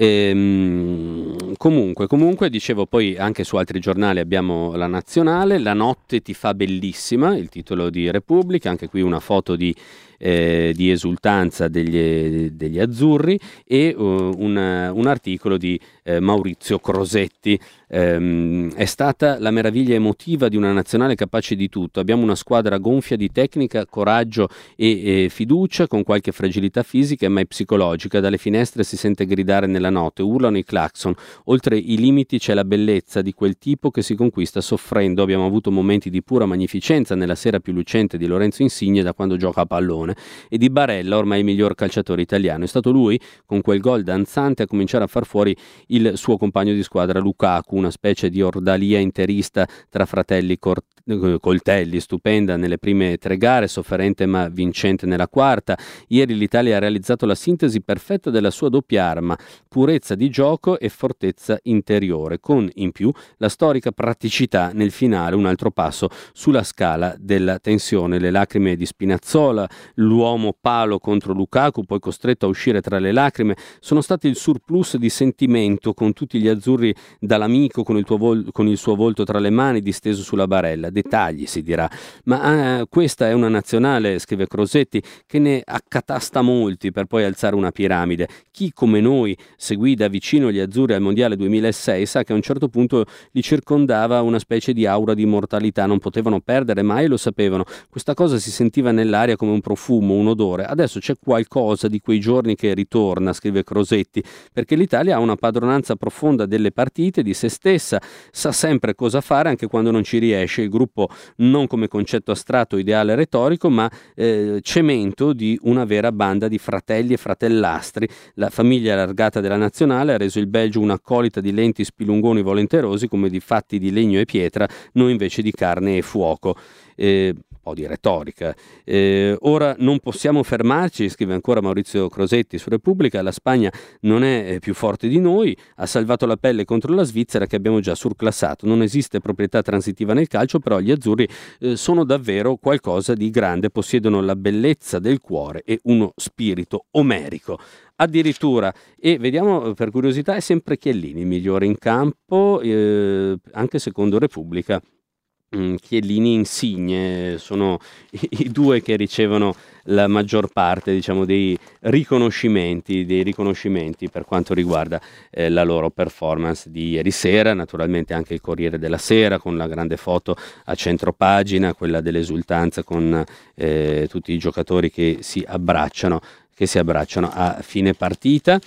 Ehm, comunque, comunque, dicevo poi anche su altri giornali abbiamo la nazionale, La notte ti fa bellissima, il titolo di Repubblica, anche qui una foto di, eh, di esultanza degli, degli, azzurri e uh, un, un, articolo di eh, Maurizio Crosetti. Ehm, è stata la meraviglia emotiva di una nazionale capace di tutto. Abbiamo una squadra gonfia di tecnica, coraggio e, e fiducia, con qualche fragilità fisica ma è psicologica. Dalle finestre si sente gridare nella notte, urlano i clacson. Oltre i limiti c'è la bellezza di quel tipo che si conquista soffrendo. Abbiamo avuto momenti di pura magnificenza nella sera più lucente di Lorenzo Insigne da quando gioca a pallone e di Barella, ormai il miglior calciatore italiano. È stato lui, con quel gol danzante, a cominciare a far fuori il suo compagno di squadra Lukaku, una specie di ordalia interista tra fratelli cor- coltelli, stupenda nelle prime tre gare, sofferente ma vincente nella quarta. Ieri l'Italia ha realizzato la sintesi perfetta della sua doppia arma, purezza di gioco e fortezza interiore, con in più la storica praticità nel finale, un altro passo sulla scala della tensione, le lacrime di Spinazzola, l'uomo palo contro Lukaku, poi costretto a uscire tra le lacrime, sono stati il surplus di sentimento con tutti gli azzurri dall'amico con il, vol- con il suo volto tra le mani disteso sulla barella dettagli si dirà, ma eh, questa è una nazionale, scrive Crosetti, che ne accatasta molti per poi alzare una piramide. Chi come noi seguì da vicino gli azzurri al Mondiale 2006 sa che a un certo punto li circondava una specie di aura di mortalità, non potevano perdere mai, lo sapevano. Questa cosa si sentiva nell'aria come un profumo, un odore. Adesso c'è qualcosa di quei giorni che ritorna, scrive Crosetti, perché l'Italia ha una padronanza profonda delle partite, di se stessa, sa sempre cosa fare anche quando non ci riesce. Il gruppo non come concetto astratto, ideale retorico, ma eh, cemento di una vera banda di fratelli e fratellastri. La famiglia allargata della nazionale ha reso il Belgio un'accolita di lenti spilungoni volenterosi come di fatti di legno e pietra, noi invece di carne e fuoco. Eh, po' di retorica. Eh, ora non possiamo fermarci, scrive ancora Maurizio Crosetti su Repubblica, la Spagna non è eh, più forte di noi, ha salvato la pelle contro la Svizzera che abbiamo già surclassato. Non esiste proprietà transitiva nel calcio, però gli azzurri eh, sono davvero qualcosa di grande, possiedono la bellezza del cuore e uno spirito omerico addirittura e vediamo per curiosità è sempre Chiellini il migliore in campo eh, anche secondo Repubblica Mm, Chiellini Insigne sono i, due che ricevono la maggior parte diciamo, dei, riconoscimenti, dei riconoscimenti per quanto riguarda eh, la loro performance di ieri sera, naturalmente anche il Corriere della Sera con la grande foto a centro pagina, quella dell'esultanza con eh, tutti i giocatori che si abbracciano, che si abbracciano a fine partita.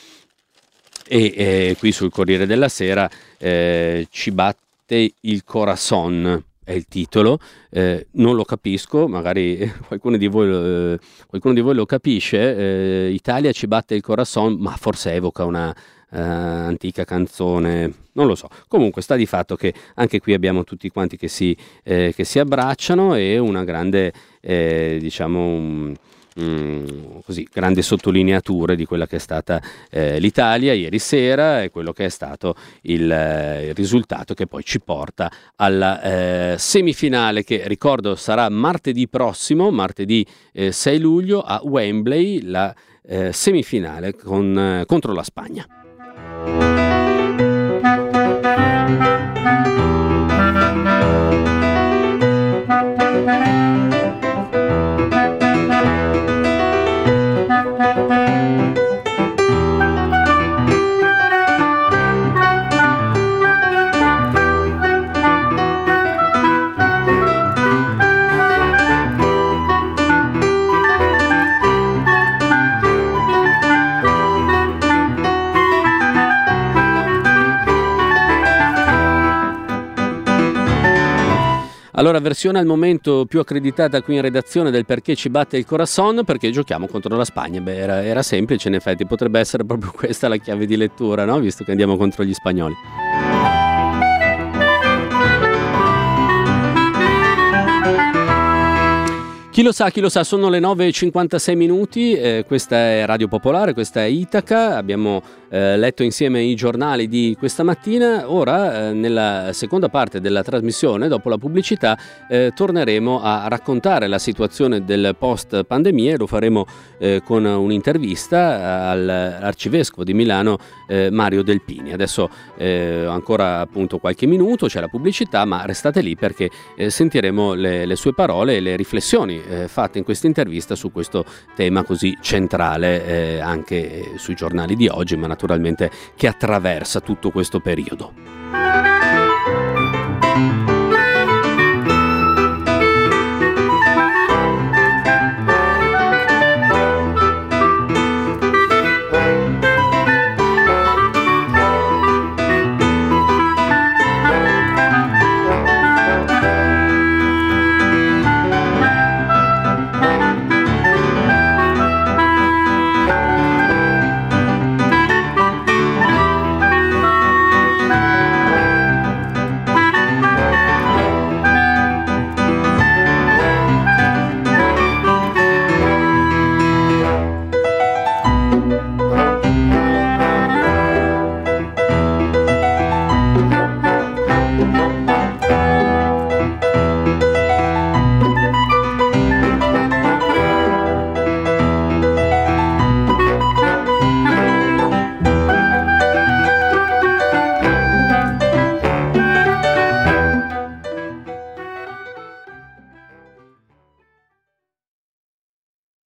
E eh, qui sul Corriere della Sera eh, ci batte il Corazon è il titolo, eh, non lo capisco, magari (laughs) qualcuno di voi, eh, qualcuno di voi lo capisce, eh, Italia ci batte il corazon, ma forse evoca una eh, antica canzone, non lo so. Comunque sta di fatto che anche qui abbiamo tutti quanti che si, eh, che si abbracciano e una grande, eh, diciamo, un, Mm, così, grandi sottolineature di quella che è stata eh, l'Italia ieri sera e quello che è stato il, eh, il risultato che poi ci porta alla eh, semifinale che ricordo sarà martedì prossimo, martedì 6 eh, luglio a Wembley, la eh, semifinale con, contro la Spagna. Allora, versione al momento più accreditata qui in redazione del perché ci batte il corazon, perché giochiamo contro la Spagna. Beh, era, era semplice, in effetti, potrebbe essere proprio (laughs) questa la chiave di lettura, no? Visto che andiamo contro gli spagnoli. Chi lo sa, chi lo sa, sono le 9.56 minuti, eh, questa è Radio Popolare, questa è Itaca, abbiamo eh, letto insieme i giornali di questa mattina, ora eh, nella seconda parte della trasmissione, dopo la pubblicità, eh, torneremo a raccontare la situazione del post pandemia e lo faremo eh, con un'intervista all'arcivescovo di Milano eh, Mario Delpini. Adesso ancora appunto qualche minuto, c'è la pubblicità, ma restate lì perché sentiremo le, le sue parole e le riflessioni eh, fatte in questa intervista su questo tema così centrale eh, anche sui giornali di oggi, ma naturalmente che attraversa tutto questo periodo.